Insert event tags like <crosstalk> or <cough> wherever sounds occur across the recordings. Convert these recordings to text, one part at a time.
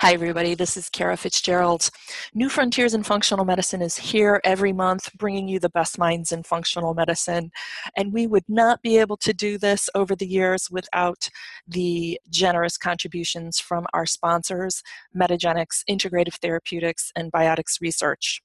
Hi, everybody. This is Kara Fitzgerald. New Frontiers in Functional Medicine is here every month, bringing you the best minds in functional medicine. And we would not be able to do this over the years without the generous contributions from our sponsors, Metagenics, Integrative Therapeutics, and Biotics Research.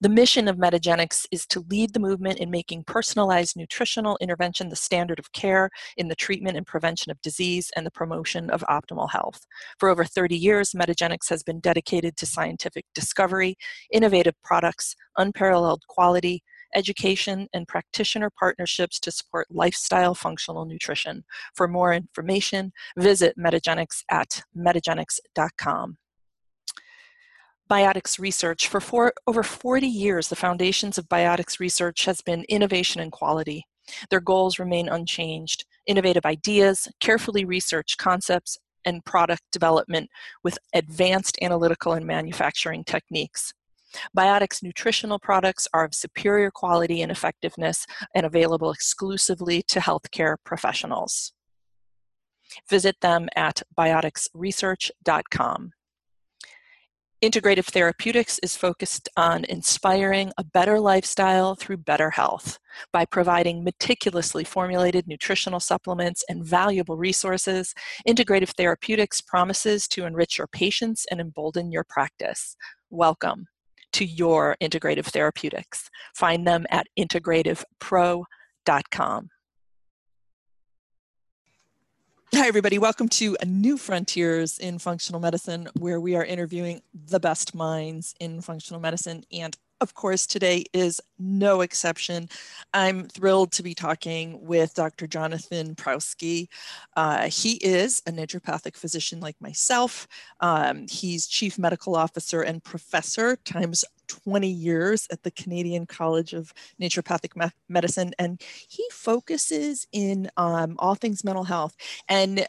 The mission of Metagenics is to lead the movement in making personalized nutritional intervention the standard of care in the treatment and prevention of disease and the promotion of optimal health. For over 30 years, Metagenics has been dedicated to scientific discovery, innovative products, unparalleled quality, education, and practitioner partnerships to support lifestyle functional nutrition. For more information, visit Metagenics at metagenics.com. Biotics research. For four, over 40 years, the foundations of biotics research has been innovation and quality. Their goals remain unchanged. Innovative ideas, carefully researched concepts, and product development with advanced analytical and manufacturing techniques. Biotics nutritional products are of superior quality and effectiveness and available exclusively to healthcare professionals. Visit them at bioticsresearch.com. Integrative Therapeutics is focused on inspiring a better lifestyle through better health by providing meticulously formulated nutritional supplements and valuable resources. Integrative Therapeutics promises to enrich your patients and embolden your practice. Welcome to your Integrative Therapeutics. Find them at integrativepro.com. Hi, everybody. Welcome to New Frontiers in Functional Medicine, where we are interviewing the best minds in functional medicine. And of course, today is no exception. I'm thrilled to be talking with Dr. Jonathan Prousky. Uh, he is a naturopathic physician like myself. Um, he's chief medical officer and professor times 20 years at the Canadian College of Naturopathic Me- Medicine, and he focuses in um, all things mental health. And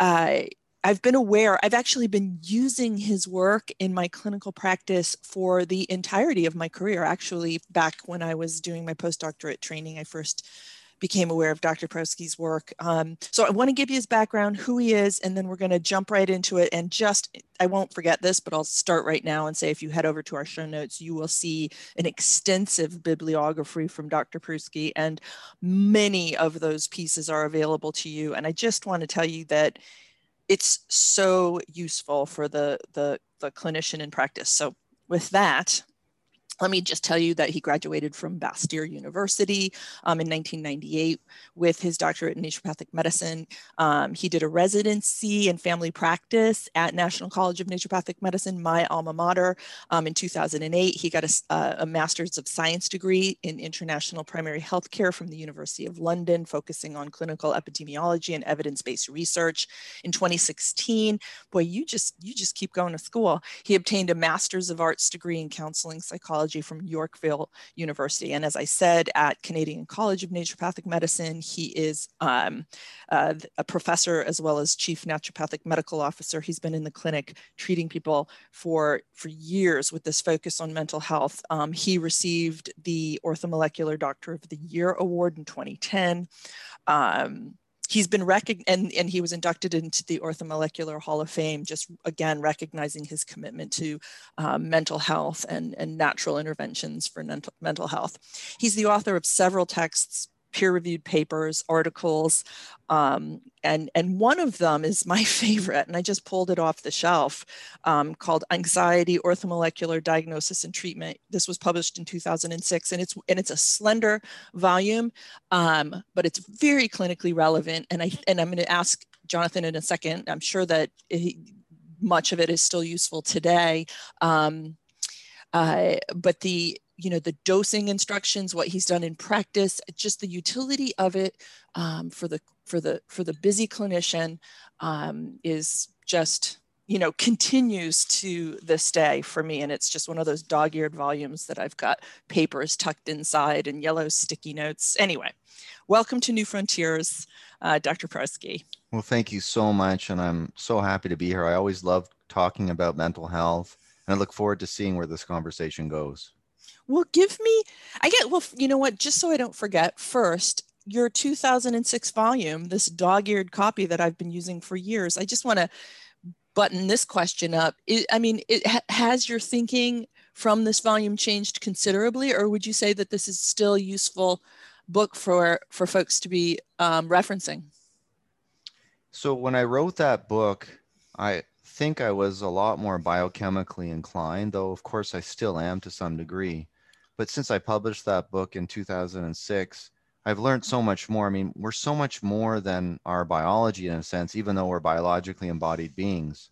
uh, I've been aware, I've actually been using his work in my clinical practice for the entirety of my career. Actually, back when I was doing my postdoctorate training, I first became aware of Dr. Prousky's work. Um, so I want to give you his background, who he is, and then we're going to jump right into it. And just, I won't forget this, but I'll start right now and say if you head over to our show notes, you will see an extensive bibliography from Dr. Prosky, and many of those pieces are available to you. And I just want to tell you that it's so useful for the, the, the clinician in practice. So with that, let me just tell you that he graduated from Bastyr University um, in 1998 with his doctorate in naturopathic medicine. Um, he did a residency in family practice at National College of Naturopathic Medicine, my alma mater. Um, in 2008, he got a, a, Master's of Science degree in International Primary Healthcare from the University of London, focusing on clinical epidemiology and evidence-based research. In 2016, boy, you just you just keep going to school. He obtained a Master's of Arts degree in counseling psychology from Yorkville University. And as I said, at Canadian College of Naturopathic Medicine, he is um, uh, a professor as well as chief naturopathic medical officer. He's been in the clinic treating people for, for years with this focus on mental health. Um, he received the Orthomolecular Doctor of the Year Award in 2010. Um, he's been recognized and, and he was inducted into the orthomolecular hall of fame just again recognizing his commitment to um, mental health and, and natural interventions for mental, mental health. He's the author of several texts peer-reviewed papers, articles, um, and and one of them is my <laughs> favorite, and I just pulled it off the shelf, um, called "Anxiety: Orthomolecular Diagnosis and Treatment." This was published in 2006, and it's and it's a slender volume, um, but it's very clinically relevant. And I and I'm going to ask Jonathan in a second. I'm sure that he, much of it is still useful today. Um, uh, but the you know the dosing instructions what he's done in practice just the utility of it um, for the for the for the busy clinician um, is just you know continues to this day for me. And it's just one of those dog-eared volumes that i've got papers tucked inside and yellow sticky notes. Anyway welcome to new frontiers uh, dr Prousky. well thank you so much and i'm so happy to be here. I always love talking about mental health and i look forward to seeing where this conversation goes well, give me, I get, well, you know what, just so I don't forget, first, your 2006 volume, this dog eared copy that I've been using for years, I just want to button this question up. It, I mean, it, has your thinking from this volume changed considerably, or would you say that this is still a useful book for for folks to be um, referencing? So when I wrote that book, I think I was a lot more biochemically inclined, though of course I still am to some degree. But since I published that book in 2006, I've learned so much more. I mean, we're so much more than our biology in a sense, even though we're biologically embodied beings.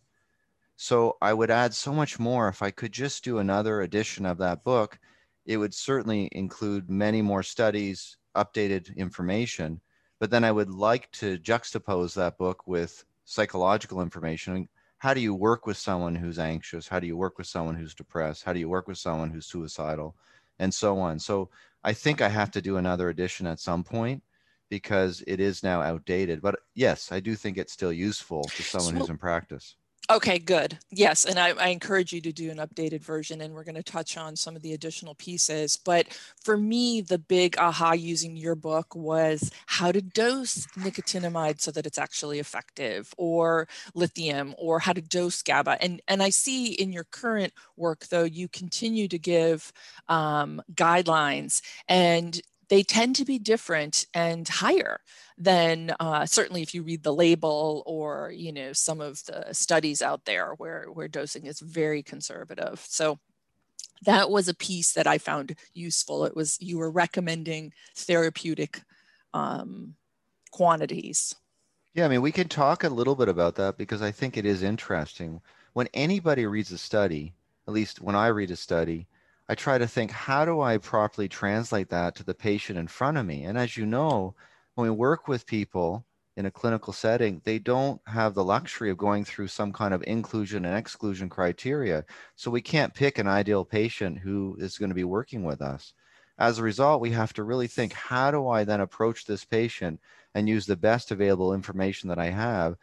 So I would add so much more. If I could just do another edition of that book, it would certainly include many more studies, updated information. But then I would like to juxtapose that book with psychological information. How do you work with someone who's anxious? How do you work with someone who's depressed? How do you work with someone who's suicidal? And so on. So I think I have to do another edition at some point because it is now outdated. But yes, I do think it's still useful to someone so, who's in practice. Okay, good. Yes, and I, I, encourage you to do an updated version, and we're going to touch on some of the additional pieces. But for me, the big aha using your book was how to dose nicotinamide so that it's actually effective, or lithium, or how to dose GABA. And and I see in your current work, though, you continue to give um, guidelines, and they tend to be different and higher than uh, certainly if you read the label or you know some of the studies out there where where dosing is very conservative. So that was a piece that i found useful. It was you were recommending therapeutic um, quantities. Yeah i mean we can talk a little bit about that because i think it is interesting. When anybody reads a study at least when i read a study I try to think, how do I properly translate that to the patient in front of me? And as you know, when we work with people in a clinical setting, they don't have the luxury of going through some kind of inclusion and exclusion criteria. So we can't pick an ideal patient who is going to be working with us. As a result, we have to really think how do I then approach this patient and use the best available information that I have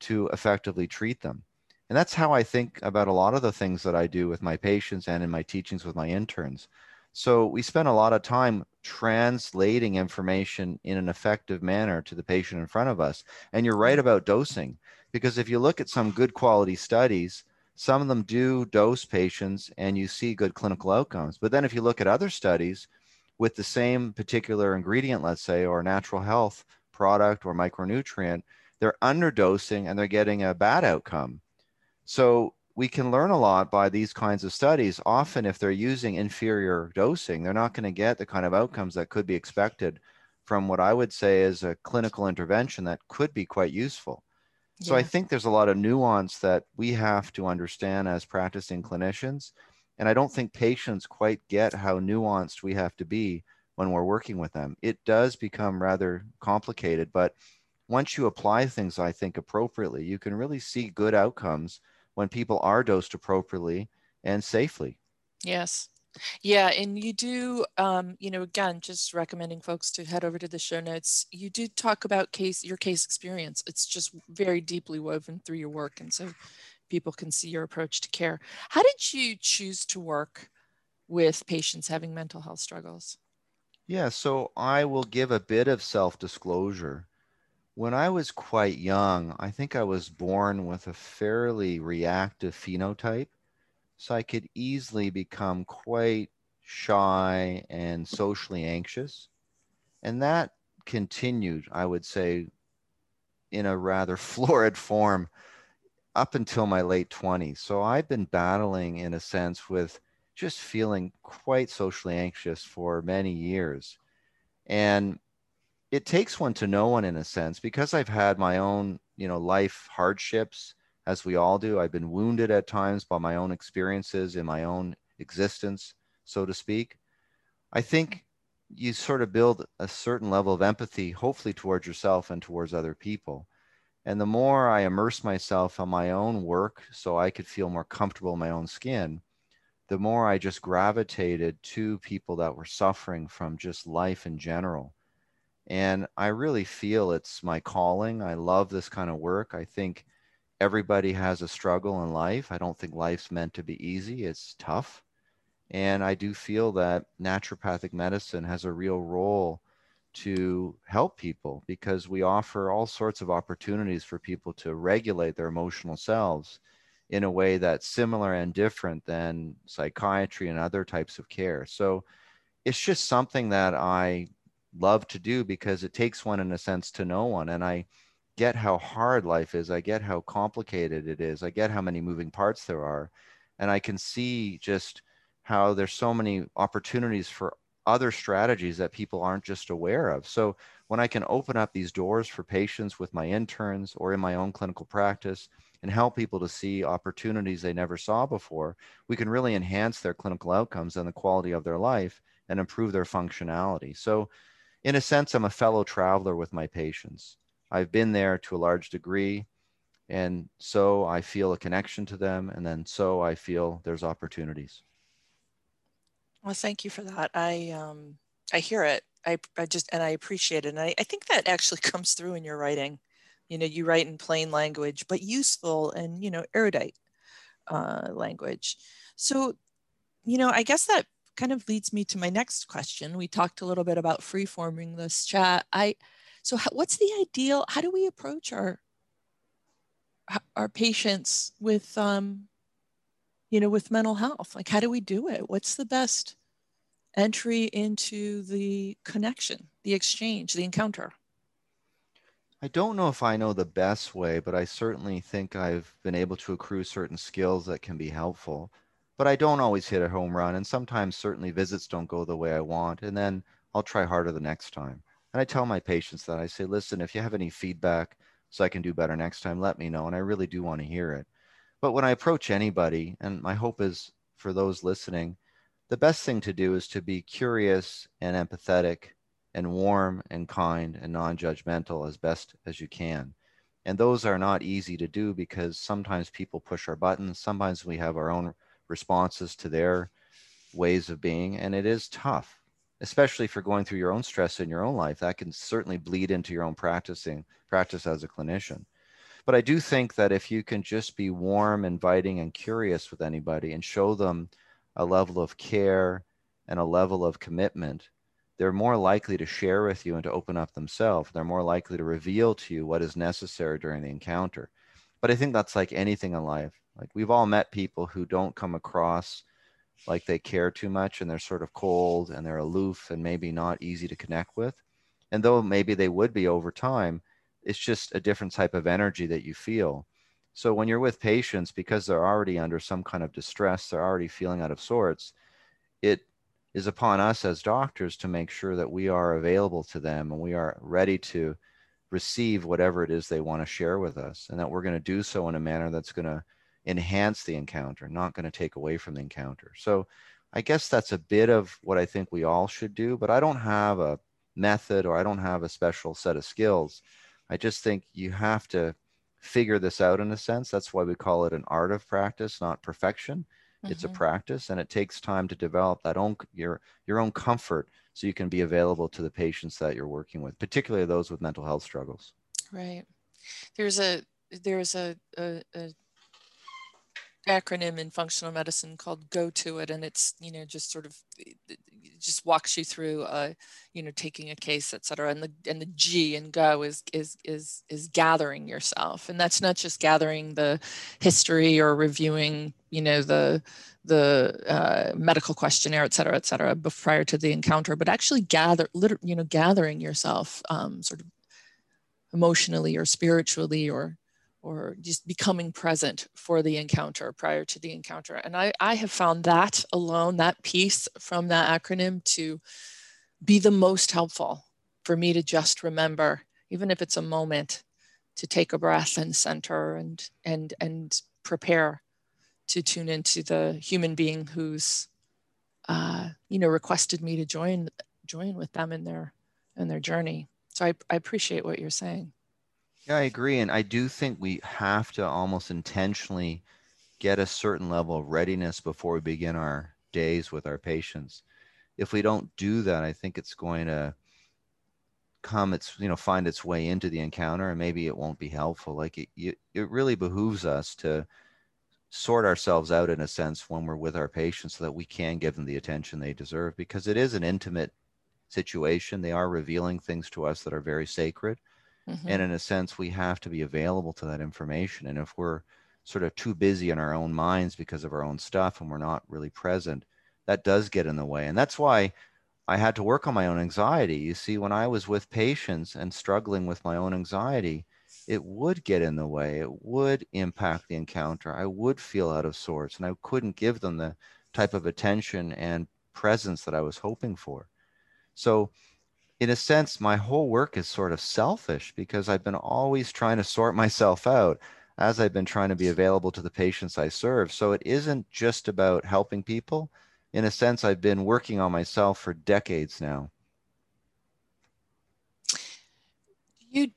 to effectively treat them? And that's how I think about a lot of the things that I do with my patients and in my teachings with my interns. So we spend a lot of time translating information in an effective manner to the patient in front of us. And you're right mm-hmm. about dosing, because if you look at some good quality studies, some of them do dose patients and you see good clinical outcomes. But then if you look at other studies with the same particular ingredient, let's say, or natural health product or micronutrient, they're underdosing and they're getting a bad outcome. So we can learn a lot by these kinds of studies. Often, if they're using inferior dosing, they're not going to get the kind of outcomes that could be expected from what I would say is a clinical intervention that could be quite useful. So. I think there's a lot of nuance that we have to understand as practicing clinicians. And I don't think patients quite get how nuanced we have to be when we're working with them. It does become rather complicated, but once you apply things, I think, appropriately, you can really see good outcomes when people are dosed appropriately and safely. Yes. Yeah, and you do, um, you know, again, just recommending folks to head over to the show notes. You do talk about case your case experience. It's just very deeply woven through your work, and so people can see your approach to care. How did you choose to work with patients having mental health struggles? Yeah, so I will give a bit of self disclosure. When I was quite young, I think I was born with a fairly reactive phenotype. So I could easily become quite shy and socially anxious. And that continued, I would say, in a rather <laughs> florid form up until my late 20s. So I've been battling, in a sense, with just feeling quite socially anxious for many years. And it takes one to know one in a sense because I've had my own, you know, life hardships, as we all do. I've been wounded at times by my own experiences in my own existence, so to speak. I think you sort of build a certain level of empathy, hopefully towards yourself and towards other people. And the more I immerse myself on my own work so I could feel more comfortable in my own skin, the more I just gravitated to people that were suffering from just life in general and I really feel it's my calling. I love this kind of work. I think everybody has a struggle in life. I don't think life's meant to be easy, it's tough. And I do feel that naturopathic medicine has a real role to help people because we offer all sorts of opportunities for people to regulate their emotional selves in a way that's similar and different than psychiatry and other types of care. So it's just something that I love to do because it takes one in a sense to know one. And I get how hard life is. I get how complicated it is. I get how many moving parts there are. And I can see just how there's so many opportunities for other strategies that people aren't just aware of. So when I can open up these doors for patients with my interns or in my own clinical practice and help people to see opportunities they never saw before, we can really enhance their clinical outcomes and the quality of their life and improve their functionality. So in a sense, I'm a fellow traveler with my patients. I've been there to a large degree. And so I feel a connection to them. And then so I feel there's opportunities. Well, thank you for that. I, um, I hear it. I, I just, and I appreciate it. And I, I think that actually <laughs> comes through in your writing. You know, you write in plain language, but useful and, you know, erudite uh, language. So, you know, I guess that kind of leads me to my next question. We talked a little bit about free forming this chat. I so how, what's the ideal? How do we approach our our patients with um, you know with mental health? Like how do we do it? What's the best entry into the connection, the exchange, the encounter? I don't know if I know the best way, but I certainly think I've been able to accrue certain skills that can be helpful but I don't always hit a home run. And sometimes certainly visits don't go the way I want. And then I'll try harder the next time. And I tell my patients that I say, listen, if you have any feedback so I can do better next time, let me know. And I really do want to hear it. But when I approach anybody, and my hope is for those listening, the best thing to do is to be curious and empathetic and warm and kind and non judgmental as best as you can. And those are not easy to do because sometimes people push our buttons. Sometimes we have our own responses to their ways of being. And it is tough, especially for going through your own stress in your own life. That can certainly bleed into your own practicing practice as a clinician. But I do think that if you can just be warm, inviting, and curious with anybody and show them a level of care and a level of commitment, they're more likely to share with you and to open up themselves. They're more likely to reveal to you what is necessary during the encounter. But I think that's like anything in life. Like we've all met people who don't come across like they care too much and they're sort of cold and they're aloof and maybe not easy to connect with. And though maybe they would be over time, it's just a different type of energy that you feel. So when you're with patients, because they're already under some kind of distress, they're already feeling out of sorts, it is upon us as doctors to make sure that we are available to them and we are ready to receive whatever it is they want to share with us and that we're going to do so in a manner that's going to enhance the encounter, not going to take away from the encounter. So I guess that's a bit of what I think we all should do, but I don't have a method or I don't have a special set of skills. I just think you have to figure this out in a sense. That's why we call it an art of practice, not perfection. Mm-hmm. It's a mm-hmm. practice and it takes time to develop that own your your own comfort so you can be available to the patients that you're working with, particularly those with mental health struggles. Right. There's a there's a, a, a acronym in functional medicine called go to it and it's you know just sort of just walks you through uh you know taking a case et cetera. And the and the g and go is is is is gathering yourself. And that's not just gathering the history or reviewing you know the the uh, medical questionnaire et cetera et cetera prior to the encounter but actually gather you know gathering yourself um, sort of emotionally or spiritually or or just becoming present for the encounter prior to the encounter. And I, I have found that alone, that piece from that acronym to be the most helpful for me to just remember, even if it's a moment, to take a breath and center and and and prepare to tune into the human being who's uh, you know requested me to join join with them in their in their journey. So I, I appreciate what you're saying. Yeah, I agree. And I do think we have to almost intentionally get a certain level of readiness before we begin our days with our patients. If we don't do that, I think it's going to come it's you know find its way into the encounter and maybe it won't be helpful like it, it, it really behooves us to sort ourselves out in a sense when we're with our patients so that we can give them the attention they deserve because it is an intimate situation they are revealing things to us that are very sacred Mm-hmm. And in a sense, we have to be available to that information. And if we're sort of too busy in our own minds because of our own stuff and we're not really present, that does get in the way. And that's why I had to work on my own anxiety. You see, when I was with patients and struggling with my own anxiety, it would get in the way. It would impact the encounter. I would feel out of sorts and I couldn't give them the type of attention and presence that I was hoping for. So, in a sense, my whole work is sort of selfish because I've been always trying to sort myself out as I've been trying to be available to the patients I serve. So, it isn't just about helping people. In a sense, I've been working on myself for decades now. You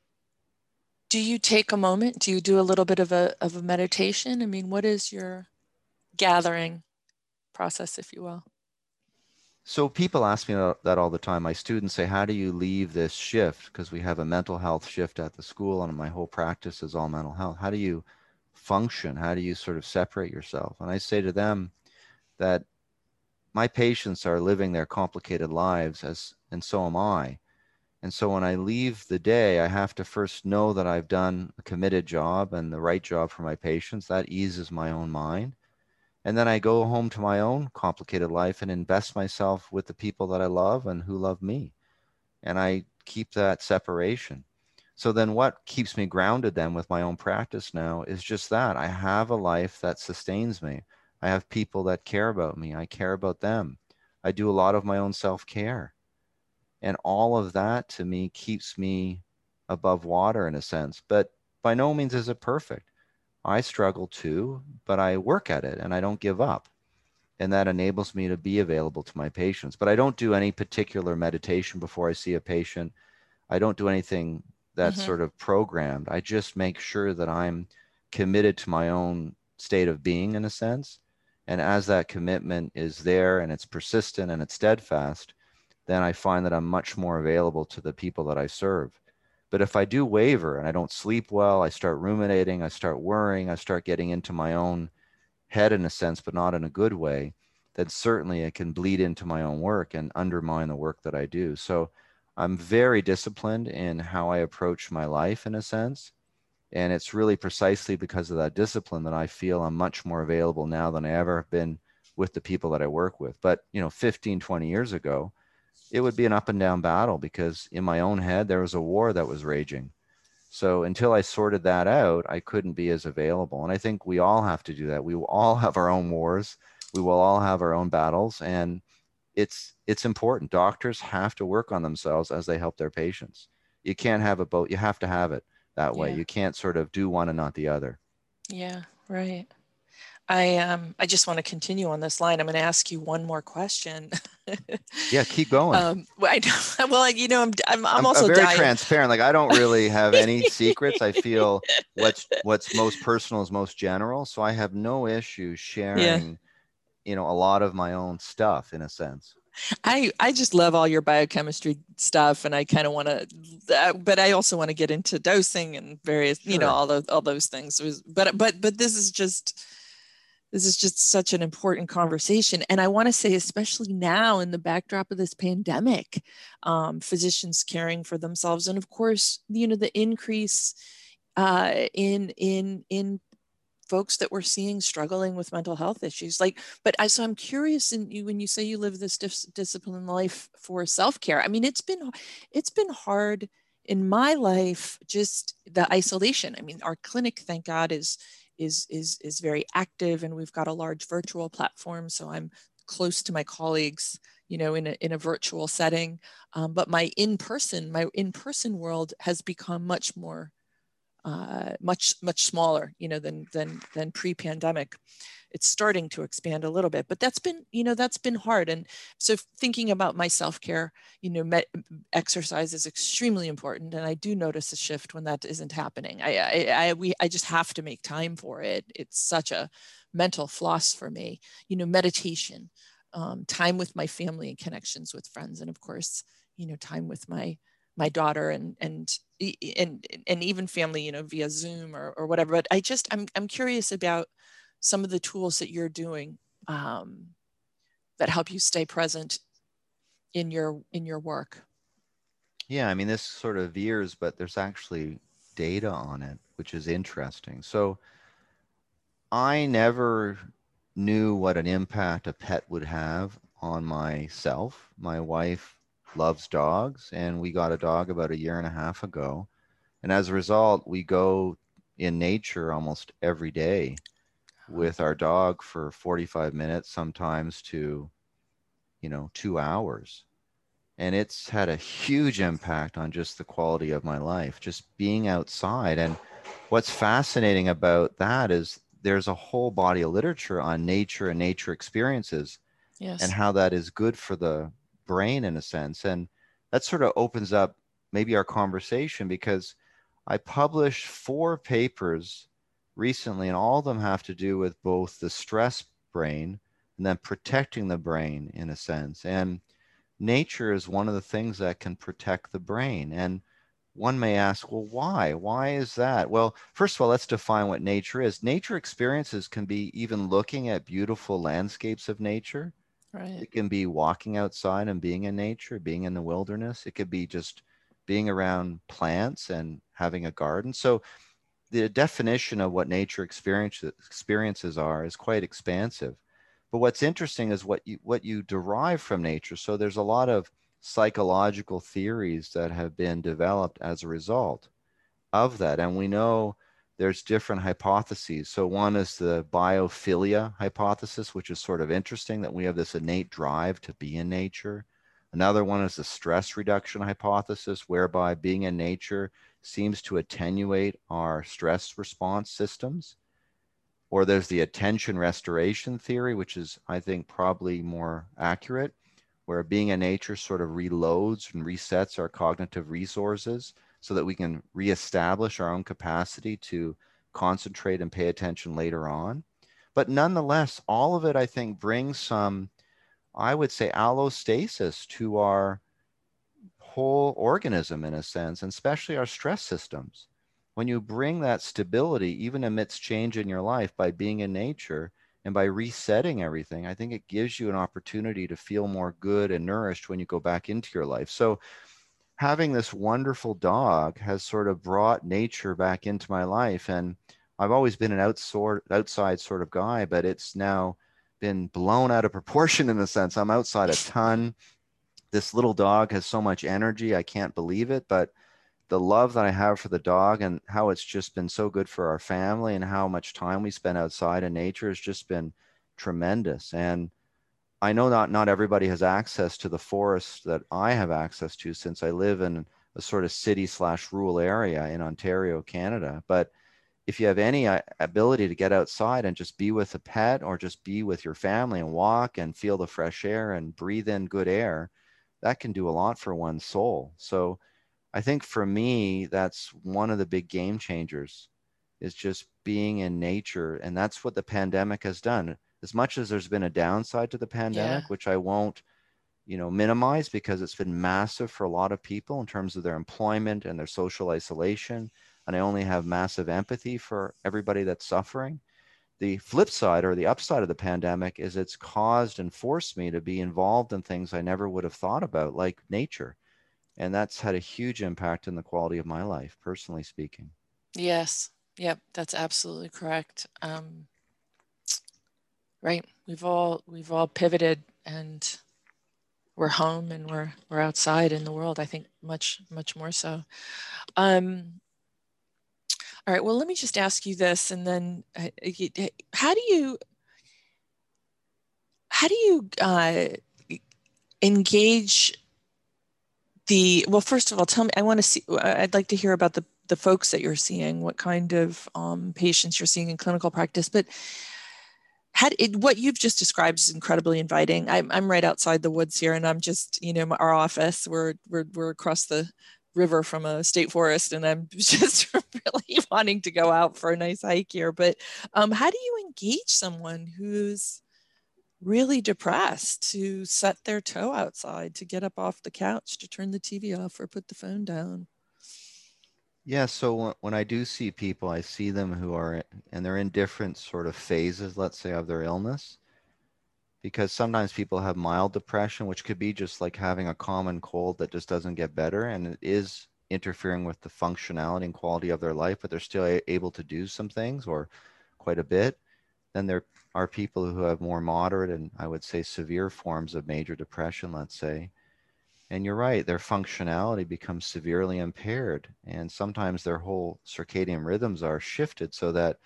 do you take a moment? Do you do a little bit of a of a meditation? I mean, what is your gathering process, if you will? So people ask me that all the time. My students say, "How do you leave this shift?" Because we have a mental health shift at the school, and my whole practice is all mental health. How do you function? How do you sort of separate yourself? And I say to them that my patients are living their complicated lives, as and so am I. And so when I leave the day, I have to first know that I've done a committed job and the right job for my patients. That eases my own mind. And then I go home to my own complicated life and invest myself with the people that I love and who love me. And I keep that separation. So then what keeps me grounded then with my own practice now is just that I have a life that sustains me. I have people that care about me. I care about them. I do a lot of my own self care and all of that to me keeps me above water in a sense but by no means is it perfect i struggle too but i work at it and i don't give up. And that enables me to be available to my patients. But i don't do any particular meditation before i see a patient. I don't do anything that's mm-hmm. sort of programmed. I just make sure that i'm committed to my own state of being in a sense. And as that commitment is there and it's persistent and it's steadfast then I find that I'm much more available to the people that I serve. But if I do waver and I don't sleep well, I start ruminating, I start worrying, I start getting into my own head in a sense, but not in a good way, then certainly it can bleed into my own work and undermine the work that I do. So I'm very disciplined in how I approach my life in a sense. And it's really precisely because of that discipline that I feel I'm much more available now than I ever have been with the people that I work with. But, you know, 15, 20 years ago, it would be an up and down battle because in my own head there was a war that was raging. So until I sorted that out, I couldn't be as available. And I think we all have to do that. We will all have our own wars. We will all have our own battles and it's it's important. Doctors have to work on themselves as they help their patients. You can't have a both. You have to have it that way. Yeah. You can't sort of do one and not the other. Yeah, right. I um I just want to continue on this line. I'm going to ask you one more question. yeah, keep going. Um, I know, <laughs> well, you know, I'm I'm, I'm, I'm also very dying. transparent. Like I don't really have any <laughs> secrets. I feel what's <laughs> what's most personal is most general. So I have no issue sharing, yeah. you know, a lot of my own stuff in a sense. I I just love all your biochemistry stuff, and I kind of want to, uh, but I also want to get into dosing and various, sure. you know, all those all those things. But but but this is just this is just such an important conversation. And I want to say, especially now in the backdrop of this pandemic, um, physicians caring for themselves, and of course, you know, the increase uh, in in in folks that we're seeing struggling with mental health issues like but i so i'm curious in you when you say you live this dis- life for self-care i mean it's been it's been hard in my life just the isolation i mean our clinic thank god is is is is very active and we've got a large virtual platform so i'm close to my colleagues you know in a, in a virtual setting. Um, but my in-person my in-person world has become much more uh, much much smaller you know than than than pre-pandemic. It's starting to expand a little bit but that's been you know that's been hard. And so thinking about my self-care you know exercise is extremely important and i do notice a shift when that isn't happening. I, I i we i just have to make time for it. It's such a mental floss for me. You know meditation um, time with my family and connections with friends and of course you know time with my my daughter and and and and even family you know via zoom or, or whatever. But i just i'm, I'm curious about some of the tools that you're doing um, that help you stay present in your in your work. Yeah i mean this sort of veers but there's actually data on it which is interesting. So I never knew what an impact a pet would have on myself. My wife loves dogs, and we got a dog about a year and a half ago. And as a result, we go in nature almost every day with our dog for 45 minutes, sometimes to, you know, two hours. And it's had a huge impact on just the quality of my life, just being outside. And what's fascinating about that is there's a whole body of literature on nature and nature experiences yes. and how that is good for the brain in a sense. And that sort of opens up maybe our conversation because I published four papers recently, and all of them have to do with both the stress brain and then protecting the brain in a sense. And nature is one of the things that can protect the brain. And one may ask, well, why? Why is that? Well, first of all, let's define what nature is. Nature experiences can be even looking at beautiful landscapes of nature. Right. It can be walking outside and being in nature, being in the wilderness. It could be just being around plants and having a garden. So the definition of what nature experiences experiences are is quite expansive. But what's interesting is what you what you derive from nature. So there's a lot of psychological theories that have been developed as a result of that. And we know there's different hypotheses. So one is the biophilia hypothesis, which is sort of interesting that we have this innate drive to be in nature. Another one is the stress reduction hypothesis, whereby being in nature seems to attenuate our stress response systems. Or there's the attention restoration theory, which is, I think, probably more accurate, where being in nature sort of reloads and resets our cognitive resources so that we can reestablish our own capacity to concentrate and pay attention later on. But nonetheless, all of it, I think, brings some, I would say, allostasis to our whole organism in a sense, and especially our stress systems. When you bring that stability, even amidst change in your life by being in nature, and by resetting everything, I think it gives you an opportunity to feel more good and nourished when you go back into your life. So, having this wonderful dog has sort of brought nature back into my life. And I've always been an outside, outside sort of guy, but it's now been blown out of <laughs> proportion in a sense. I'm outside a ton. This little dog has so much energy. I can't believe it. But the love that I have for the dog and how it's just been so good for our family and how much time we spend outside in nature has just been tremendous. And I know not not everybody has access to the forest that I have access to since I live in a sort of city slash rural area in Ontario, Canada. But if you have any uh, ability to get outside and just be with a pet or just be with your family and walk and feel the fresh air and breathe in good air, that can do a lot for one's soul. So I think for me, that's one of the big game changers is just being in nature. And that's what the pandemic has done. As much as there's been a downside to the pandemic, yeah. which I won't, you know, minimize because it's been massive for a lot of people in terms of their employment and their social isolation. And I only have massive empathy for everybody that's suffering. The flip side or the upside of the pandemic is it's caused and forced me to be involved in things I never would have thought about, like nature and that's had a huge impact in the quality of my life personally speaking yes yep that's absolutely correct um, right? We've all we've all pivoted and we're home and we're we're outside in the world i think much much more so. Um, all right well let me just ask you this and then uh, how do you how do you uh, engage the well first of all tell me i want to see i'd like to hear about the the folks that you're seeing what kind of um, patients you're seeing in clinical practice but had it, what you've just described is incredibly inviting I'm, I'm right outside the woods here and i'm just you know our office we're we're, we're across the river from a state forest and i'm <laughs> just really wanting to go out for a nice hike here but um, how do you engage someone who's really depressed to set their toe outside, to get up off the couch, to turn the TV off or put the phone down. Yeah, so when I do see people, I see them who are, and they're in different sort of phases, let's say, of their illness. Because sometimes people have mild depression, which could be just like having a common cold that just doesn't get better. And it is interfering with the functionality and quality of their life, but they're still able to do some things or quite a bit Then there are people who have more moderate and I would say severe forms of major depression, let's say. And you're right, their functionality becomes severely impaired. And sometimes their whole circadian rhythms are shifted so that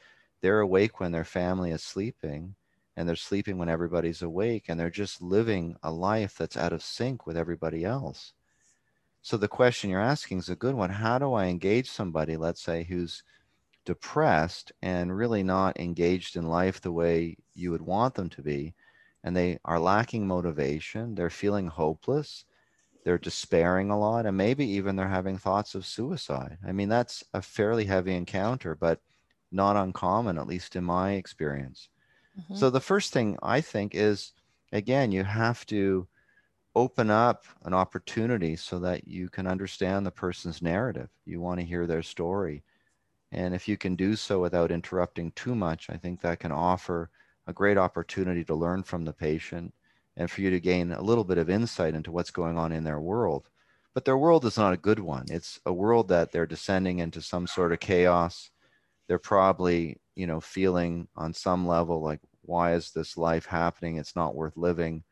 they're awake when their family is sleeping and they're sleeping when everybody's awake and they're just living a life that's out of sync with everybody else. So the question you're asking is a good one. How do I engage somebody, let's say, who's depressed and really not engaged in life the way you would want them to be? And they are lacking motivation, they're feeling hopeless, they're despairing a lot, and maybe even they're having thoughts of suicide. I mean, that's a fairly heavy encounter, but not uncommon, at least in my experience. Mm-hmm. So the first thing I think is, again, you have to open up an opportunity so that you can understand the person's narrative. You want to hear their story. And if you can do so without interrupting too much, I think that can offer a great opportunity to learn from the patient and for you to gain a little bit of insight into what's going on in their world. But their world is not a good one. It's a world that they're descending into some sort of chaos. They're probably, you know, feeling on some level like, why is this life happening? It's not worth living.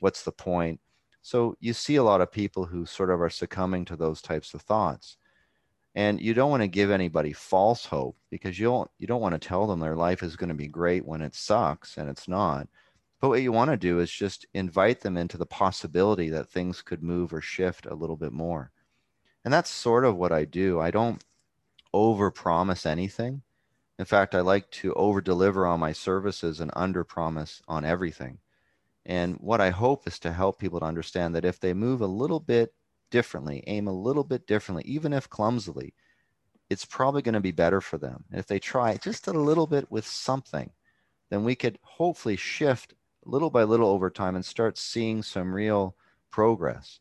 What's the point? So you see a lot of people who sort of are succumbing to those types of thoughts. And you don't want to give anybody false hope because you don't you don't want to tell them their life is going to be great when it sucks and it's not. But what you want to do is just invite them into the possibility that things could move or shift a little bit more. And that's sort of what I do. I don't over promise anything. In fact, I like to over deliver on my services and under promise on everything. And what I hope is to help people to understand that if they move a little bit differently, aim a little bit differently, even if clumsily, it's probably going to be better for them. And if they try just a little bit with something, then we could hopefully shift little by little over time and start seeing some real progress.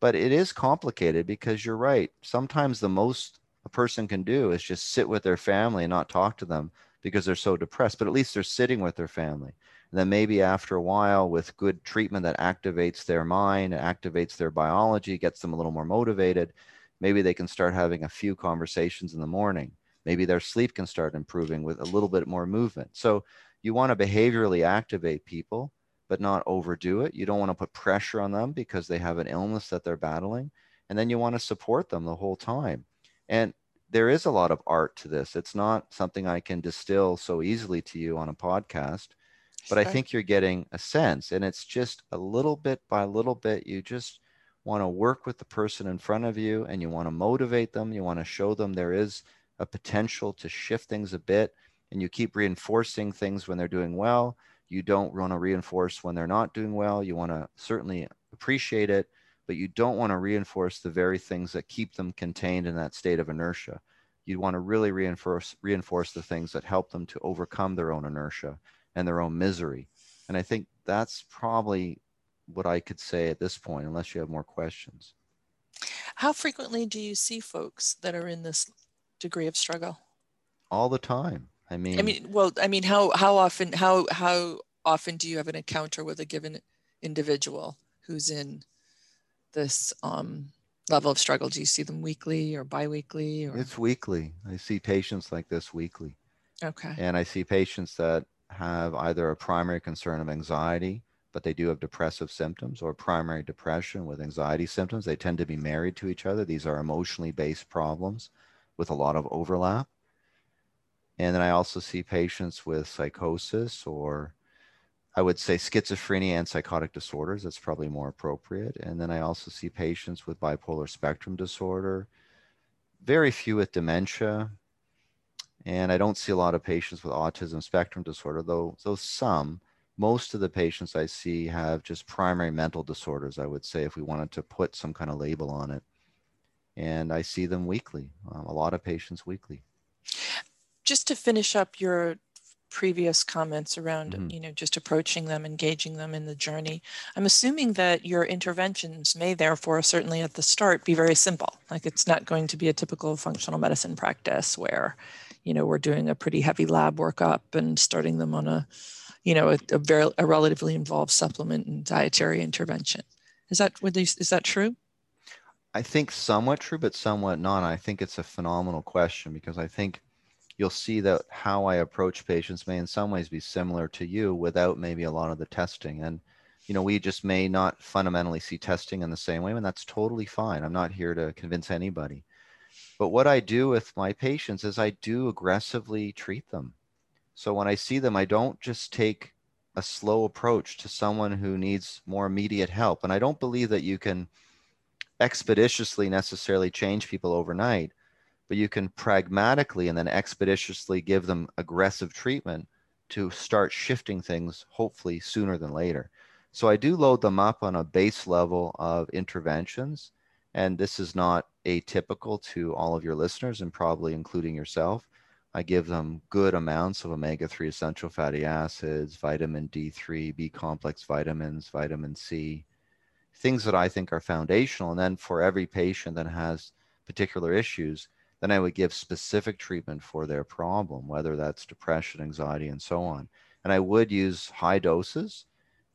But it is complicated because you're right. Sometimes the most a person can do is just sit with their family and not talk to them because they're so depressed, but at least they're sitting with their family. And then maybe after a while, with good treatment that activates their mind, activates their biology, gets them a little more motivated, maybe they can start having a few conversations in the morning. Maybe their sleep can start improving with a little bit more movement. So you want to behaviorally activate people, but not overdo it. You don't want to put pressure on them because they have an illness that they're battling. And then you want to support them the whole time. And there is a lot of art to this. It's not something I can distill so easily to you on a podcast but I think you're getting a sense, and it's just a little bit by little bit. You just want to work with the person in front of you and you want to motivate them. You want to show them there is a potential to shift things a bit, and you keep reinforcing things when they're doing well. You don't want to reinforce when they're not doing well. You want to certainly appreciate it, but you don't want to reinforce the very things that keep them contained in that state of inertia. You'd want to really reinforce reinforce the things that help them to overcome their own inertia and their own misery. And I think that's probably what I could say at this point, unless you have more questions. How frequently do you see folks that are in this degree of struggle? All the time. I mean, I mean, well, I mean, how how often how how often do you have an encounter with a given individual who's in this um, level of struggle? Do you see them weekly or biweekly? Or? It's weekly. I see patients like this weekly. Okay. And I see patients that have either a primary concern of anxiety, but they do have depressive symptoms, or primary depression with anxiety symptoms. They tend to be married to each other. These are emotionally based problems with a lot of overlap. And then I also see patients with psychosis or I would say schizophrenia and psychotic disorders. That's probably more appropriate. And then I also see patients with bipolar spectrum disorder, very few with dementia, and I don't see a lot of patients with autism spectrum disorder, though, though some. Most of the patients I see have just primary mental disorders, I would say, if we wanted to put some kind of label on it. And I see them weekly, um, a lot of patients weekly. Just to finish up your previous comments around mm-hmm. you know just approaching them engaging them in the journey i'm assuming that your interventions may therefore certainly at the start be very simple like it's not going to be a typical functional medicine practice where you know, we're doing a pretty heavy lab workup and starting them on a, you know, a, a very a relatively involved supplement and dietary intervention. Is that is that true? I think somewhat true, but somewhat not. I think it's a phenomenal question because I think you'll see that how I approach patients may in some ways be similar to you without maybe a lot of the testing. And, you know, we just may not fundamentally see testing in the same way, and that's totally fine. I'm not here to convince anybody. But what I do with my patients is I do aggressively treat them. So when I see them, I don't just take a slow approach to someone who needs more immediate help. And I don't believe that you can expeditiously necessarily change people overnight, but you can pragmatically and then expeditiously give them aggressive treatment to start shifting things, hopefully sooner than later. So I do load them up on a base level of interventions. And this is not atypical to all of your listeners and probably including yourself. I give them good amounts of omega 3 essential fatty acids, vitamin D3, B complex vitamins, vitamin C, things that I think are foundational. And then for every patient that has particular issues, then I would give specific treatment for their problem, whether that's depression, anxiety, and so on. And I would use high doses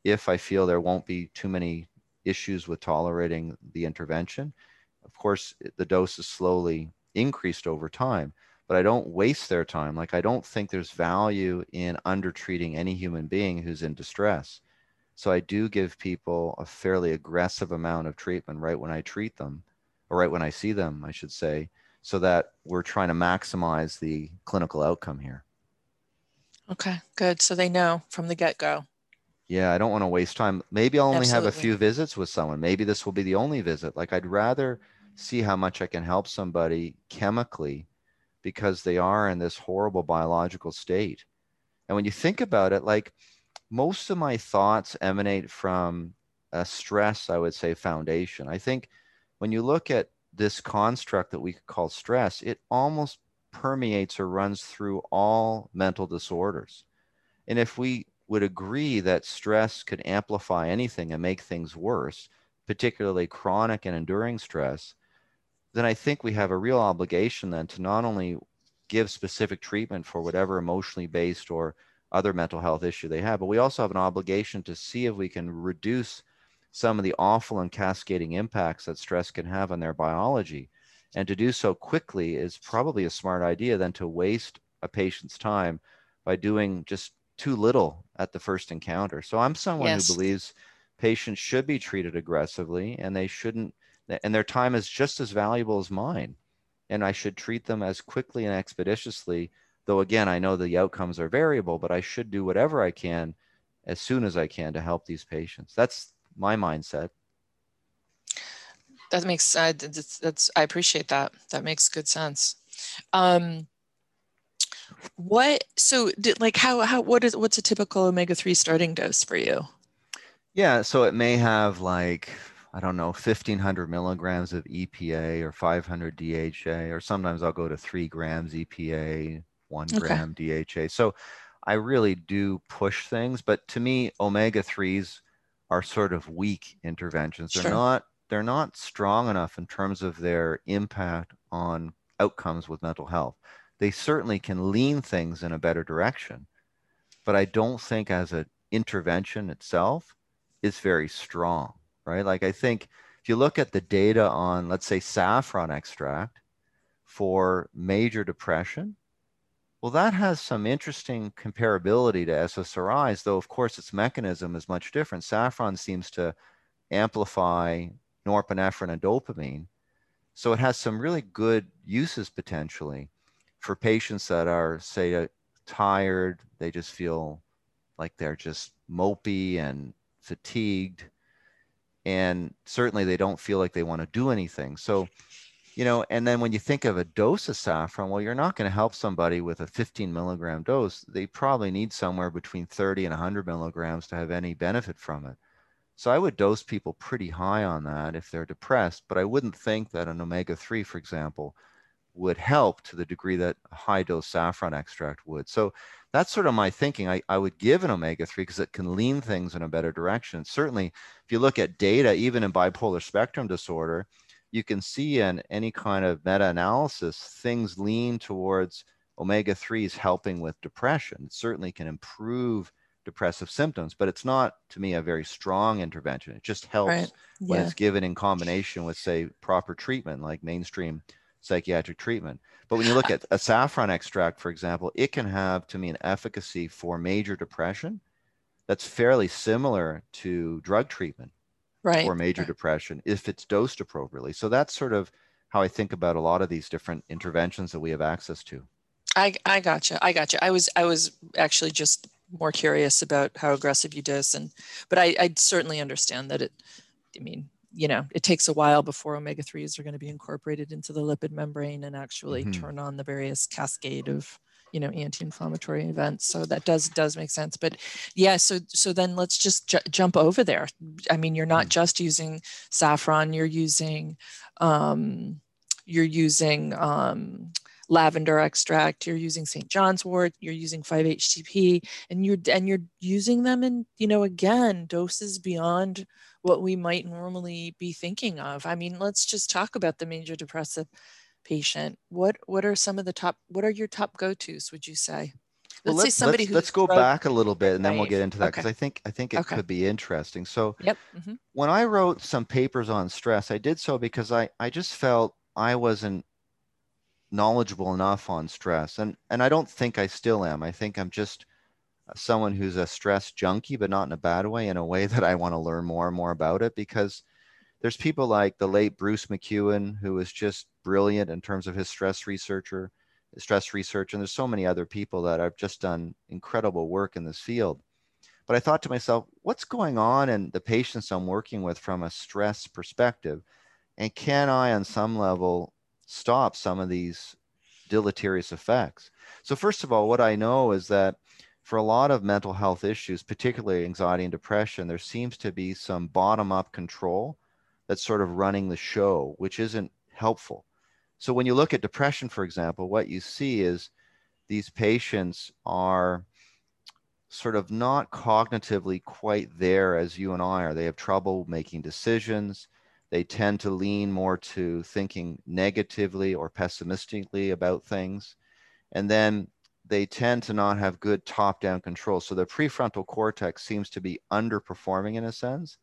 if I feel there won't be too many issues with tolerating the intervention. Of course, the dose is slowly increased over time but I don't waste their time. Like I don't think there's value in undertreating any human being who's in distress. So I do give people a fairly aggressive amount of treatment right when I treat them, or right when I see them, I should say, so that we're trying to maximize the clinical outcome here. Okay, good. So they know from the get go. Yeah, I don't want to waste time. Maybe I'll only Absolutely. have a few visits with someone. Maybe this will be the only visit. Like I'd rather see how much I can help somebody chemically because they are in this horrible biological state. And when you think about it, like most of my thoughts emanate from a stress, I would say, foundation. I think when you look at this construct that we could call stress, it almost permeates or runs through all mental disorders. And if we would agree that stress could amplify anything and make things worse, particularly chronic and enduring stress, then I think we have a real obligation then to not only give specific treatment for whatever emotionally based or other mental health issue they have, but we also have an obligation to see if we can reduce some of the awful and cascading impacts that stress can have on their biology. And to do so quickly is probably a smart idea than to waste a patient's time by doing just too little at the first encounter. So I'm someone yes. who believes patients should be treated aggressively and they shouldn't and their time is just as valuable as mine. And I should treat them as quickly and expeditiously. Though, again, I know the outcomes are variable, but I should do whatever I can as soon as I can to help these patients. That's my mindset. That makes uh, that's, that's I appreciate that. That makes good sense. Um, what so did, like how how what is what's a typical omega three starting dose for you? Yeah, so it may have like I don't know, 1500 milligrams of EPA or 500 DHA, or sometimes I'll go to three grams EPA, one okay. gram DHA. So I really do push things, but to me, omega 3s are sort of weak interventions. They're not they're not strong enough in terms of their impact on outcomes with mental health. They certainly can lean things in a better direction, but I don't think as an intervention itself is very strong right? Like I think if you look at the data on, let's say, saffron extract for major depression, well, that has some interesting comparability to SSRIs, though, of course, its mechanism is much different. Saffron seems to amplify norepinephrine and dopamine. So it has some really good uses potentially for patients that are, say, uh, tired, they just feel like they're just mopey and fatigued and certainly they don't feel like they want to do anything so you know and then when you think of a dose of saffron well you're not going to help somebody with a 15 milligram dose they probably need somewhere between 30 and 100 milligrams to have any benefit from it so i would dose people pretty high on that if they're depressed but i wouldn't think that an omega-3 for example would help to the degree that a high dose saffron extract would so that's sort of my thinking. I, I would give an omega 3 because it can lean things in a better direction. Certainly, if you look at data, even in bipolar spectrum disorder, you can see in any kind of meta analysis, things lean towards omega 3s helping with depression. It certainly can improve depressive symptoms, but it's not to me a very strong intervention. It just helps right. when it's given in combination with, say, proper treatment like mainstream psychiatric treatment. But when you look at a saffron extract, for example, it can have, to me, an efficacy for major depression that's fairly similar to drug treatment right. for major right. depression if it's dosed appropriately. So that's sort of how I think about a lot of these different interventions that we have access to. I, I gotcha. I gotcha. I was I was actually just more curious about how aggressive you dose and but I, I certainly understand that it I mean you know, it takes a while before omega 3s are going to be incorporated into the lipid membrane and actually mm-hmm. turn on the various cascade of, you know, anti-inflammatory events. So that does does make sense. But yeah, so so then let's just ju- jump over there. I mean, you're not mm-hmm. just using saffron, you're using um, you're using um, lavender extract, you're using St. John's wort, you're using 5-HTP, and you're and you're using them in, you know, again, doses beyond what we might normally be thinking of. I mean, let's just talk about the major depressive patient. What what are some of the top what are your top go-tos, would you say? Let's, well, let's say somebody let's, let's go back a little bit and then we'll get into that because okay. I think I think it okay. could be interesting. So yep. Mm-hmm. when I wrote some papers on stress, I did so because I, I just felt I wasn't knowledgeable enough on stress. And and I don't think I still am. I think I'm just someone who's a stress junkie, but not in a bad way, in a way that I want to learn more and more about it because there's people like the late Bruce McEwen, who was just brilliant in terms of his stress researcher, stress research, and there's so many other people that have just done incredible work in this field. But I thought to myself, what's going on in the patients I'm working with from a stress perspective? And can I, on some level, stop some of these deleterious effects? So, first of all, what I know is that for a lot of mental health issues, particularly anxiety and depression, there seems to be some bottom up control that's sort of running the show, which isn't helpful. So when you look at depression, for example, what you see is these patients are sort of not cognitively quite there as you and I are. They have trouble making decisions. They tend to lean more to thinking negatively or pessimistically about things. And then they tend to not have good top down control. So the prefrontal cortex seems to be underperforming in a sense.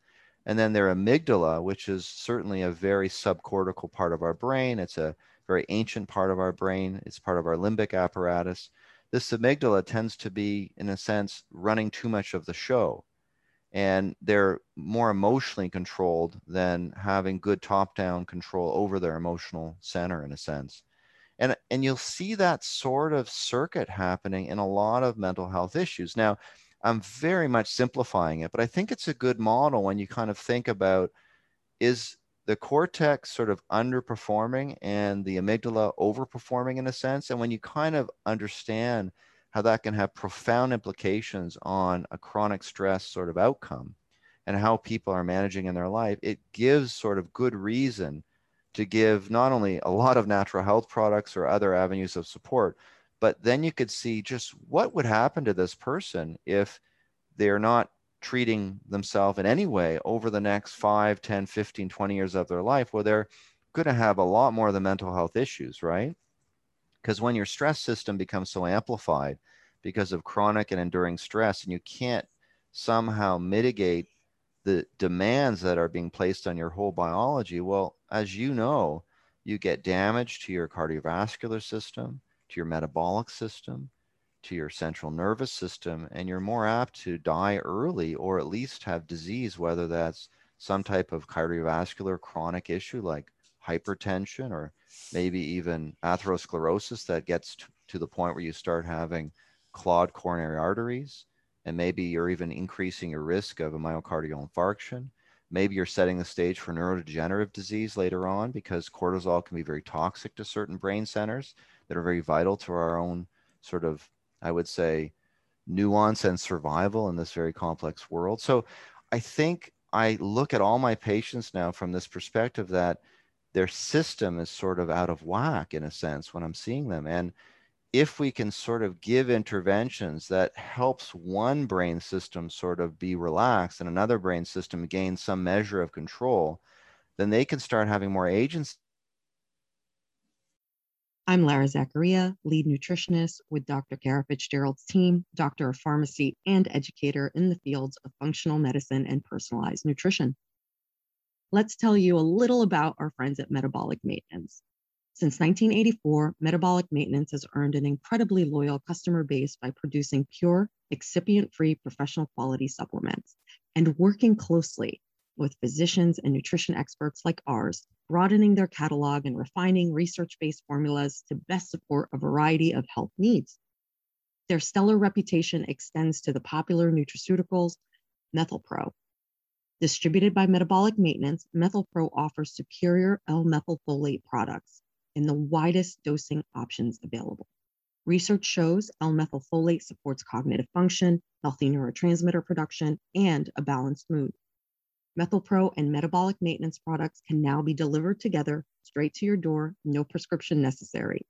And then their amygdala, which is certainly a very subcortical part of our brain, it's a very ancient part of our brain, it's part of our limbic apparatus. This amygdala tends to be, in a sense, running too much of the show. And they're more emotionally controlled than having good top down control over their emotional center, in a sense and and you'll see that sort of circuit happening in a lot of mental health issues now i'm very much simplifying it but i think it's a good model when you kind of think about is the cortex sort of underperforming and the amygdala overperforming in a sense? And when you kind of understand how that can have profound implications on a chronic stress sort of outcome and how people are managing in their life it gives sort of good reason to give not only a lot of natural health products or other avenues of support, but then you could see just what would happen to this person if they're not treating themselves in any way over the next 5, 10, 15, 20 years of their life, where they're going to have a lot more of the mental health issues, right? Because when your stress system becomes so amplified because of chronic and enduring stress, and you can't somehow mitigate the demands that are being placed on your whole biology, well, as you know, you get damage to your cardiovascular system, to your metabolic system, to your central nervous system, and you're more apt to die early or at least have disease, whether that's some type of cardiovascular chronic issue like hypertension or maybe even atherosclerosis that gets to, to the point where you start having clogged coronary arteries and maybe you're even increasing your risk of a myocardial infarction. Maybe you're setting the stage for neurodegenerative disease later on because cortisol can be very toxic to certain brain centers that are very vital to our own sort of, I would say, nuance and survival in this very complex world. So I think I look at all my patients now from this perspective that their system is sort of out of whack in a sense when I'm seeing them. And if we can sort of give interventions that helps one brain system sort of be relaxed and another brain system gain some measure of control, then they can start having more agency. I'm Lara Zakaria, lead nutritionist with Dr. Kara Fitzgerald's team, doctor of pharmacy, and educator in the fields of functional medicine and personalized nutrition. Let's tell you a little about our friends at Metabolic Maintenance. Since 1984, Metabolic Maintenance has earned an incredibly loyal customer base by producing pure, excipient free professional quality supplements and working closely with physicians and nutrition experts like ours, broadening their catalog and refining research based formulas to best support a variety of health needs. Their stellar reputation extends to the popular nutraceuticals MethylPro. Distributed by Metabolic Maintenance, MethylPro offers superior L-methylfolate products in the widest dosing options available. Research shows L-methylfolate supports cognitive function, healthy neurotransmitter production, and a balanced mood. MethylPro and metabolic maintenance products can now be delivered together straight to your door, no prescription necessary.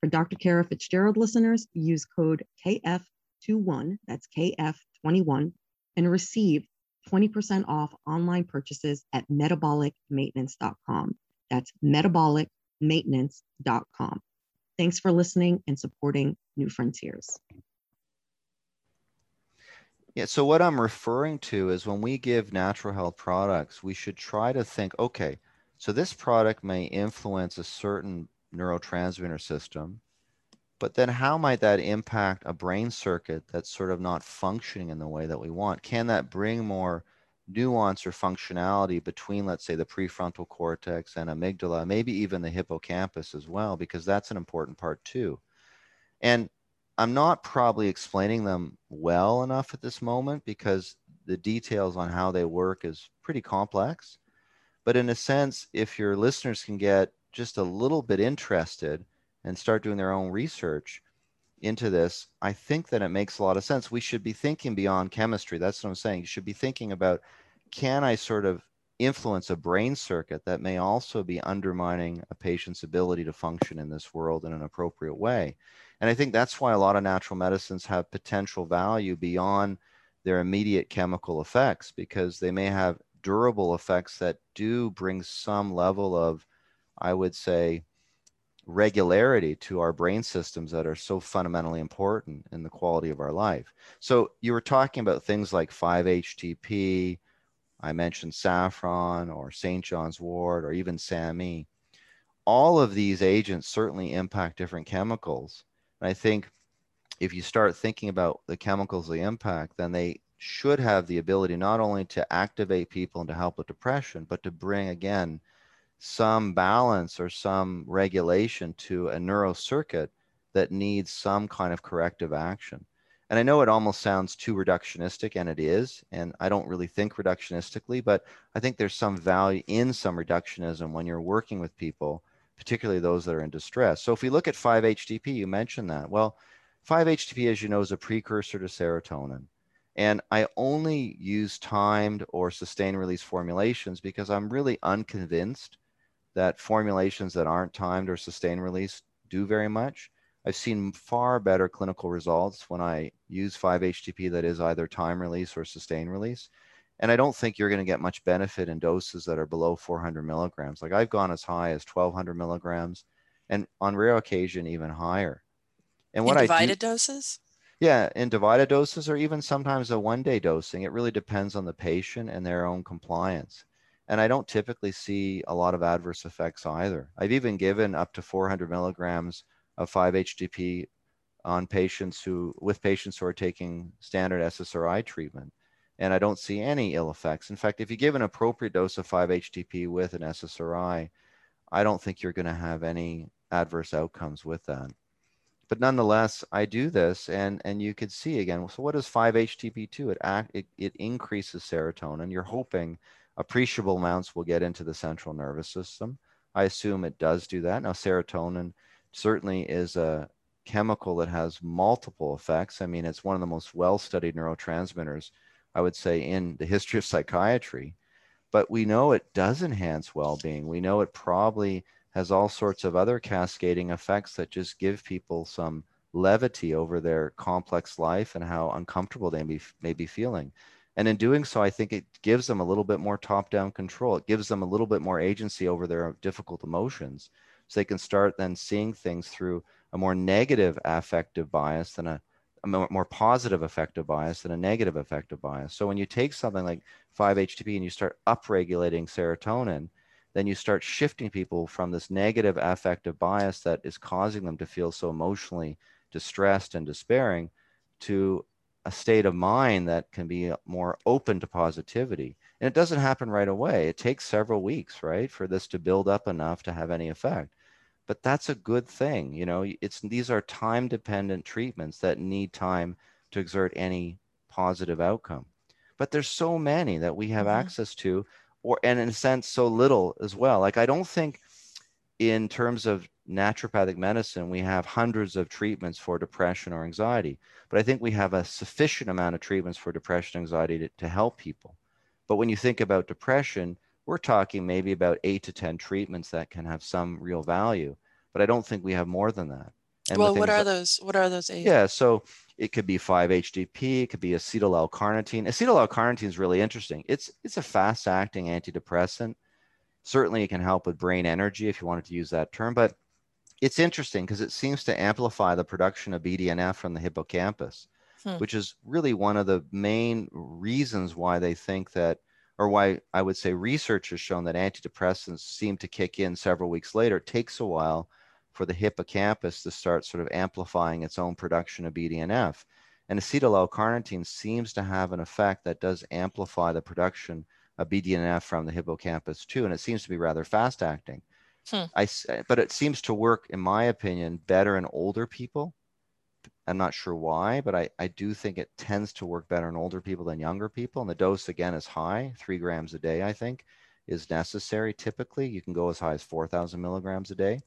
For Dr. Kara Fitzgerald listeners, use code KF21, that's KF21, and receive 20% off online purchases at metabolicmaintenance.com. That's metabolicmaintenance.com. Thanks for listening and supporting New Frontiers. Yeah, so what I'm referring to is when we give natural health products, we should try to think okay, so this product may influence a certain neurotransmitter system, but then how might that impact a brain circuit that's sort of not functioning in the way that we want? Can that bring more nuance or functionality between, let's say, the prefrontal cortex and amygdala, maybe even the hippocampus as well, because that's an important part too. And I'm not probably explaining them well enough at this moment because the details on how they work is pretty complex. But in a sense, if your listeners can get just a little bit interested and start doing their own research into this, I think that it makes a lot of sense. We should be thinking beyond chemistry. That's what I'm saying. You should be thinking about can I sort of influence a brain circuit that may also be undermining a patient's ability to function in this world in an appropriate way? And I think that's why a lot of natural medicines have potential value beyond their immediate chemical effects because they may have durable effects that do bring some level of, I would say, regularity to our brain systems that are so fundamentally important in the quality of our life. So you were talking about things like 5-HTP, I mentioned saffron or St. John's wort or even SAMe. All of these agents certainly impact different chemicals. And I think if you start thinking about the chemicals they impact, then they should have the ability not only to activate people and to help with depression, but to bring again some balance or some regulation to a neural circuit that needs some kind of corrective action. And I know it almost sounds too reductionistic, and it is. And I don't really think reductionistically, but I think there's some value in some reductionism when you're working with people particularly those that are in distress. So if we look at 5-HTP, you mentioned that. Well, 5-HTP, as you know, is a precursor to serotonin. And I only use timed or sustained release formulations because I'm really unconvinced that formulations that aren't timed or sustained release do very much. I've seen far better clinical results when I use 5-HTP that is either time release or sustained release. And I don't think you're going to get much benefit in doses that are below 400 milligrams. Like I've gone as high as 1200 milligrams and on rare occasion, even higher. And what in divided I do, doses? Yeah, in divided doses or even sometimes a one day dosing. It really depends on the patient and their own compliance. And I don't typically see a lot of adverse effects either. I've even given up to 400 milligrams of 5-HTP on patients who, with patients who are taking standard SSRI treatment and I don't see any ill effects. In fact, if you give an appropriate dose of 5-HTP with an SSRI, I don't think you're going to have any adverse outcomes with that. But nonetheless, I do this, and and you could see again. So what does 5-HTP do? It act it, it increases serotonin. You're hoping appreciable amounts will get into the central nervous system. I assume it does do that. Now, serotonin certainly is a chemical that has multiple effects. I mean, it's one of the most well-studied neurotransmitters I would say, in the history of psychiatry. But we know it does enhance well being. We know it probably has all sorts of other cascading effects that just give people some levity over their complex life and how uncomfortable they may, may be feeling. And in doing so, I think it gives them a little bit more top down control. It gives them a little bit more agency over their difficult emotions. So they can start then seeing things through a more negative affective bias than a a more positive affective bias than a negative affective bias. So when you take something like 5-HTP and you start upregulating serotonin, then you start shifting people from this negative affective bias that is causing them to feel so emotionally distressed and despairing to a state of mind that can be more open to positivity. And it doesn't happen right away. It takes several weeks, right, for this to build up enough to have any effect. But that's a good thing. You know, it's these are time dependent treatments that need time to exert any positive outcome. But there's so many that we have mm-hmm. access to, or and in a sense, so little as well. Like I don't think in terms of naturopathic medicine, we have hundreds of treatments for depression or anxiety, but I think we have a sufficient amount of treatments for depression anxiety to, to help people. But when you think about depression, we're talking maybe about eight to 10 treatments that can have some real value, but I don't think we have more than that. And well, what are that, those? What are those eight? Yeah, so it could be 5-HTP, it could be acetyl L-carnitine. Acetyl L-carnitine is really interesting. It's it's a fast-acting antidepressant. Certainly, it can help with brain energy if you wanted to use that term, but it's interesting because it seems to amplify the production of BDNF from the hippocampus, hmm. which is really one of the main reasons why they think that, or why I would say research has shown that antidepressants seem to kick in several weeks later. It takes a while for the hippocampus to start sort of amplifying its own production of BDNF. And acetyl L-carnitine seems to have an effect that does amplify the production of BDNF from the hippocampus too, and it seems to be rather fast acting. Hmm. I, but it seems to work, in my opinion, better in older people. I'm not sure why, but I, I do think it tends to work better in older people than younger people. And the dose, again, is high three grams a day, I think, is necessary. Typically, you can go as high as 4,000 milligrams a day.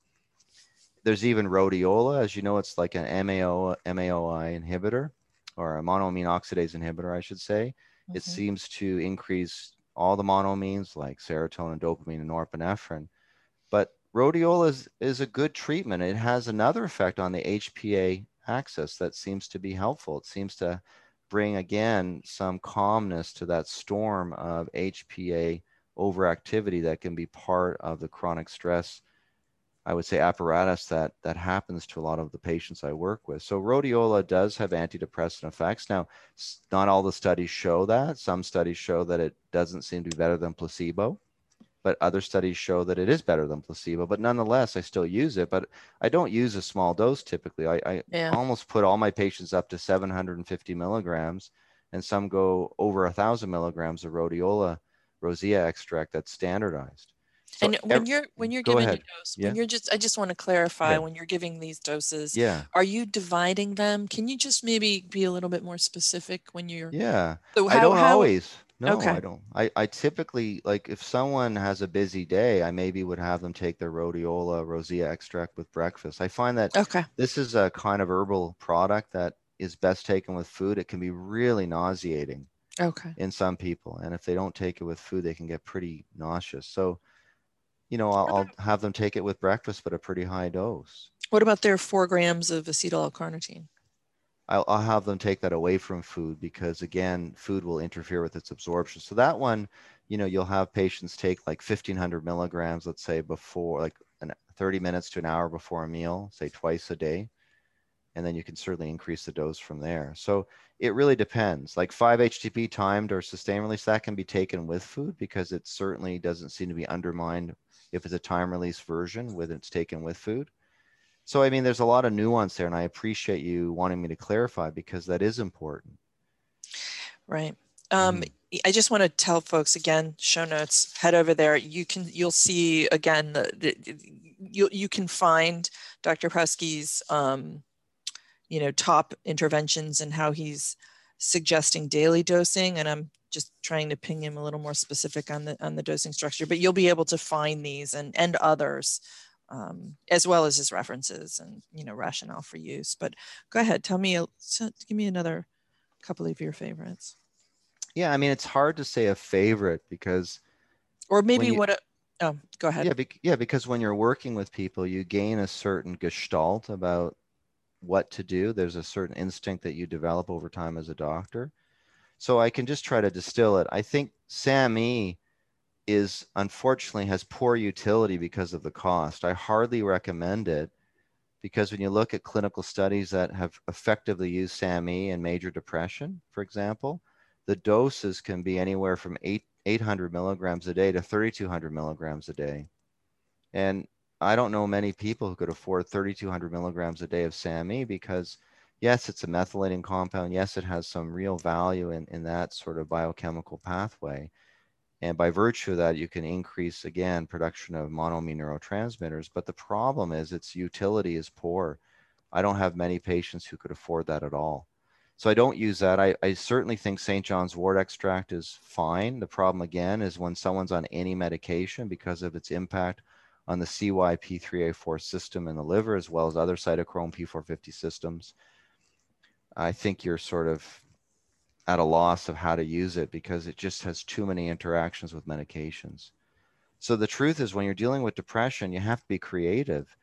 There's even rhodiola. As you know, it's like an MAO, MAOI inhibitor or a monoamine oxidase inhibitor, I should say. Mm-hmm. It seems to increase all the monoamines like serotonin, dopamine, and norepinephrine but rhodiola is, is a good treatment. It has another effect on the HPA axis that seems to be helpful. It seems to bring again some calmness to that storm of HPA overactivity that can be part of the chronic stress I would say apparatus that that happens to a lot of the patients I work with. So rhodiola does have antidepressant effects. Now, not all the studies show that. Some studies show that it doesn't seem to be better than placebo but other studies show that it is better than placebo. But nonetheless, I still use it, but I don't use a small dose typically. I, I yeah. almost put all my patients up to 750 milligrams, and some go over a thousand milligrams of rhodiola rosea extract that's standardized. So and when you're when you're giving ahead. a dose, yeah. when you're just I just want to clarify yeah. when you're giving these doses, yeah, are you dividing them? Can you just maybe be a little bit more specific when you're Yeah. So how, I don't how, always. No, okay. I don't. I, I typically like if someone has a busy day, I maybe would have them take their rhodiola rosea extract with breakfast. I find that okay. this is a kind of herbal product that is best taken with food. It can be really nauseating. Okay. In some people, and if they don't take it with food, they can get pretty nauseous. So, you know, I'll, I'll have them take it with breakfast, but a pretty high dose. What about their four grams of acetyl L-carnitine? I'll, I'll have them take that away from food because again, food will interfere with its absorption. So that one, you know, you'll have patients take like 1500 milligrams, let's say before like an, 30 minutes to an hour before a meal, say twice a day. And then you can certainly increase the dose from there. So it really depends. Like 5-HTP timed or sustained release, that can be taken with food because it certainly doesn't seem to be undermined if it's a time release version when it's taken with food. So, I mean, there's a lot of nuance there, and I appreciate you wanting me to clarify because that is important. Right. Um, mm. I just want to tell folks again, show notes, head over there. You can, you'll see again, the, the, you, you can find Dr. Prousky's, um, you know, top interventions and how he's suggesting daily dosing. And I'm just trying to ping him a little more specific on the, on the dosing structure, but you'll be able to find these and, and others um, as well as his references and you know rationale for use. But go ahead, tell me, give me another couple of your favorites. Yeah, I mean it's hard to say a favorite because, or maybe you, what. A, oh, go ahead. Yeah, be, yeah, because when you're working with people, you gain a certain gestalt about what to do. There's a certain instinct that you develop over time as a doctor. So I can just try to distill it. I think SAMe is unfortunately has poor utility because of the cost. I hardly recommend it because when you look at clinical studies that have effectively used SAMe in major depression, for example, the doses can be anywhere from eight, 800 milligrams a day to 3200 milligrams a day. And I don't know many people who could afford 3200 milligrams a day of SAMe because yes, it's a methylating compound. Yes, it has some real value in, in that sort of biochemical pathway. And by virtue of that, you can increase again production of monoamine neurotransmitters. But the problem is its utility is poor. I don't have many patients who could afford that at all. So I don't use that. I, I certainly think St. John's wort extract is fine. The problem again is when someone's on any medication because of its impact on the CYP3A4 system in the liver, as well as other cytochrome P450 systems. I think you're sort of at a loss of how to use it because it just has too many interactions with medications. So the truth is when you're dealing with depression, you have to be creative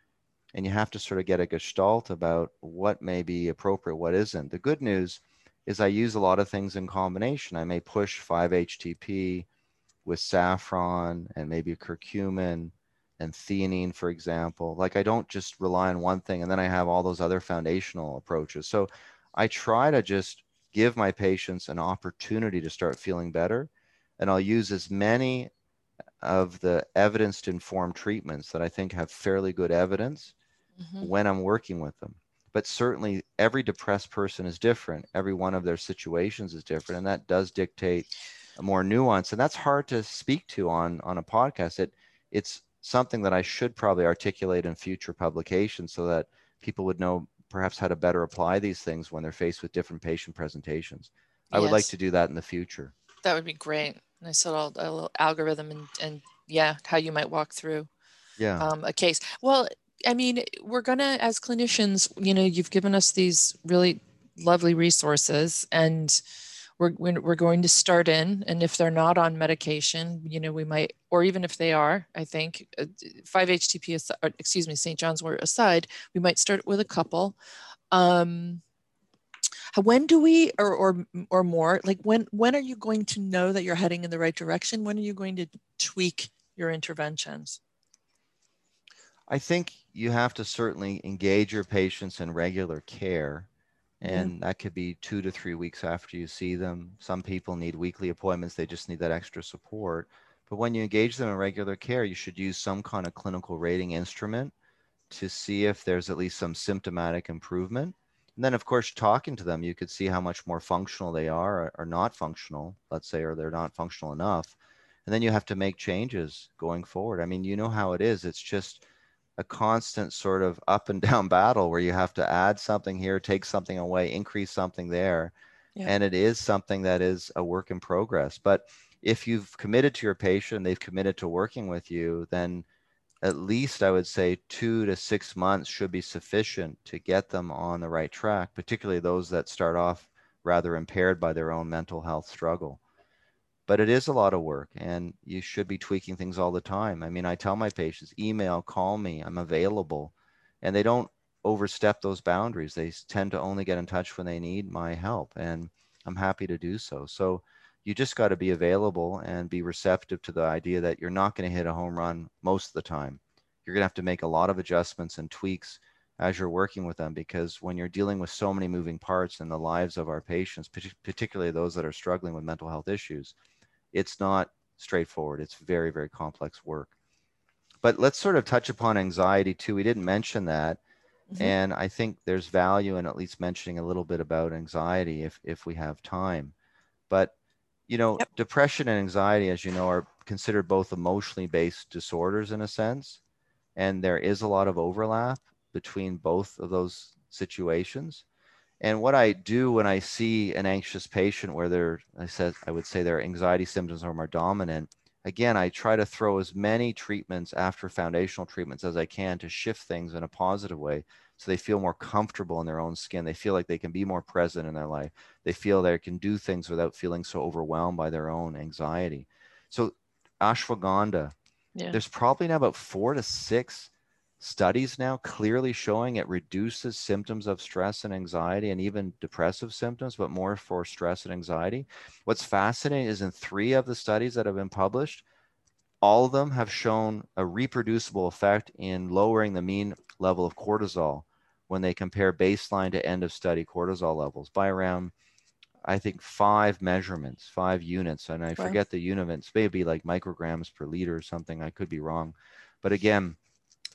and you have to sort of get a gestalt about what may be appropriate, what isn't. The good news is I use a lot of things in combination. I may push 5-HTP with saffron and maybe curcumin and theanine, for example. Like I don't just rely on one thing and then I have all those other foundational approaches. So I try to just give my patients an opportunity to start feeling better. And I'll use as many of the evidence to inform treatments that I think have fairly good evidence mm-hmm. when I'm working with them. But certainly, every depressed person is different. Every one of their situations is different. And that does dictate a more nuance. And that's hard to speak to on, on a podcast. It, it's something that I should probably articulate in future publications so that people would know perhaps how to better apply these things when they're faced with different patient presentations. I yes. would like to do that in the future. That would be great. Nice little, a little algorithm and, and yeah, how you might walk through yeah. Um, a case. Well, I mean, we're gonna, as clinicians, you know, you've given us these really lovely resources and we're, we're going to start in and if they're not on medication you know we might or even if they are i think 5-htp uh, excuse me st john's wort aside we might start with a couple. Um, when do we or, or or more like when when are you going to know that you're heading in the right direction? When are you going to tweak your interventions? I think you have to certainly engage your patients in regular care Mm-hmm. and yeah. that could be two to three weeks after you see them. Some people need weekly appointments, they just need that extra support. But when you engage them in regular care, you should use some kind of clinical rating instrument to see if there's at least some symptomatic improvement. And then, of course, talking to them, you could see how much more functional they are or, or not functional, let's say, or they're not functional enough. And then you have to make changes going forward. I mean, you know how it is. It's just, a constant sort of <laughs> up and down battle where you have to add something here, take something away, increase something there. Yeah. And it is something that is a work in progress. But if you've committed to your patient, they've committed to working with you, then at least I would say two to six months should be sufficient to get them on the right track, particularly those that start off rather impaired by their own mental health struggle but it is a lot of work and you should be tweaking things all the time. I mean, I tell my patients, email, call me, I'm available. And they don't overstep those boundaries. They tend to only get in touch when they need my help. And I'm happy to do so. So you just got to be available and be receptive to the idea that you're not going to hit a home run most of the time. You're going to have to make a lot of adjustments and tweaks as you're working with them because when you're dealing with so many moving parts in the lives of our patients, particularly those that are struggling with mental health issues, it's not straightforward. It's very, very complex work. But let's sort of touch upon anxiety too. We didn't mention that. Mm-hmm. And I think there's value in at least mentioning a little bit about anxiety if, if we have time. But, you know, yep. depression and anxiety, as you know, are considered both emotionally based disorders in a sense. And there is a lot of overlap between both of those situations. And what I do when I see an anxious patient where they're, I said, I would say their anxiety symptoms are more dominant. Again, I try to throw as many treatments after foundational treatments as I can to shift things in a positive way so they feel more comfortable in their own skin. They feel like they can be more present in their life. They feel they can do things without feeling so overwhelmed by their own anxiety. So, ashwagandha, yeah. there's probably now about four to six studies now clearly showing it reduces symptoms of stress and anxiety and even depressive symptoms, but more for stress and anxiety. What's fascinating is in three of the studies that have been published, all of them have shown a reproducible effect in lowering the mean level of cortisol when they compare baseline to end of study cortisol levels by around I think five measurements, five units, and I Wow. forget the units, maybe like micrograms per liter or something. I could be wrong, but again,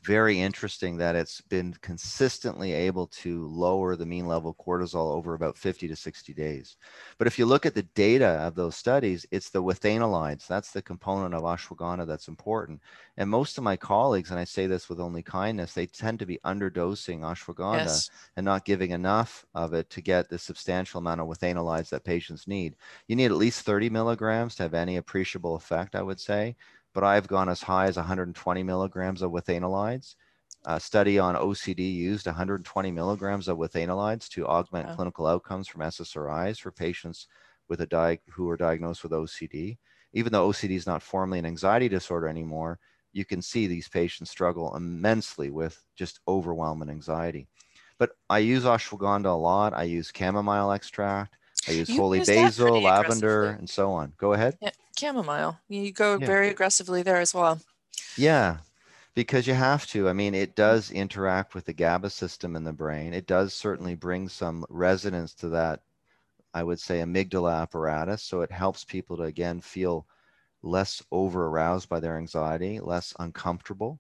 very interesting that it's been consistently able to lower the mean level cortisol over about 50 to 60 days. But if you look at the data of those studies, it's the withanolides. That's the component of ashwagandha that's important. And most of my colleagues, and I say this with only kindness, they tend to be underdosing ashwagandha Yes. and not giving enough of it to get the substantial amount of withanolides that patients need. You need at least 30 milligrams to have any appreciable effect, I would say but I've gone as high as 120 milligrams of withanolides. A study on OCD used 120 milligrams of withanolides to augment Wow. clinical outcomes from SSRIs for patients with a di- who are diagnosed with OCD. Even though OCD is not formally an anxiety disorder anymore, you can see these patients struggle immensely with just overwhelming anxiety. But I use ashwagandha a lot. I use chamomile extract. I use You holy use basil, lavender, and so on. Go ahead. Yeah, chamomile. You go Yeah. very aggressively there as well. Yeah, because you have to. I mean, it does interact with the GABA system in the brain. It does certainly bring some resonance to that, I would say, amygdala apparatus. So it helps people to, again, feel less over aroused by their anxiety, less uncomfortable.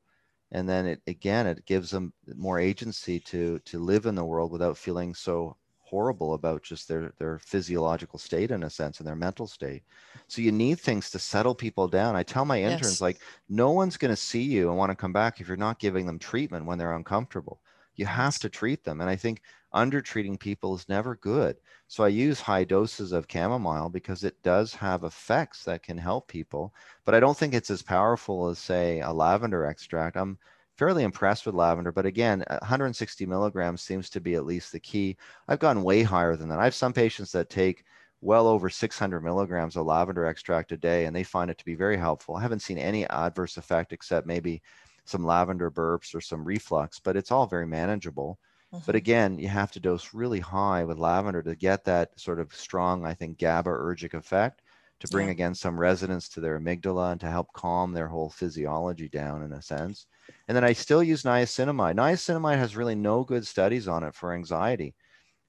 And then it, again, it gives them more agency to, to live in the world without feeling so horrible about just their, their physiological state in a sense and their mental state. So you need things to settle people down. I tell my interns, Yes. like, no one's going to see you and want to come back if you're not giving them treatment when they're uncomfortable. You have to treat them. And I think under treating people is never good. So I use high doses of chamomile because it does have effects that can help people, but I don't think it's as powerful as, say, a lavender extract. I'm fairly impressed with lavender, but again, 160 milligrams seems to be at least the key. I've gone way higher than that. I have some patients that take well over 600 milligrams of lavender extract a day, and they find it to be very helpful. I haven't seen any adverse effect except maybe some lavender burps or some reflux, but it's all very manageable. But Mhm. again, you have to dose really high with lavender to get that sort of strong, I think, GABAergic effect to bring Yeah. again some resonance to their amygdala and to help calm their whole physiology down in a sense. And then I still use niacinamide. Niacinamide has really no good studies on it for anxiety.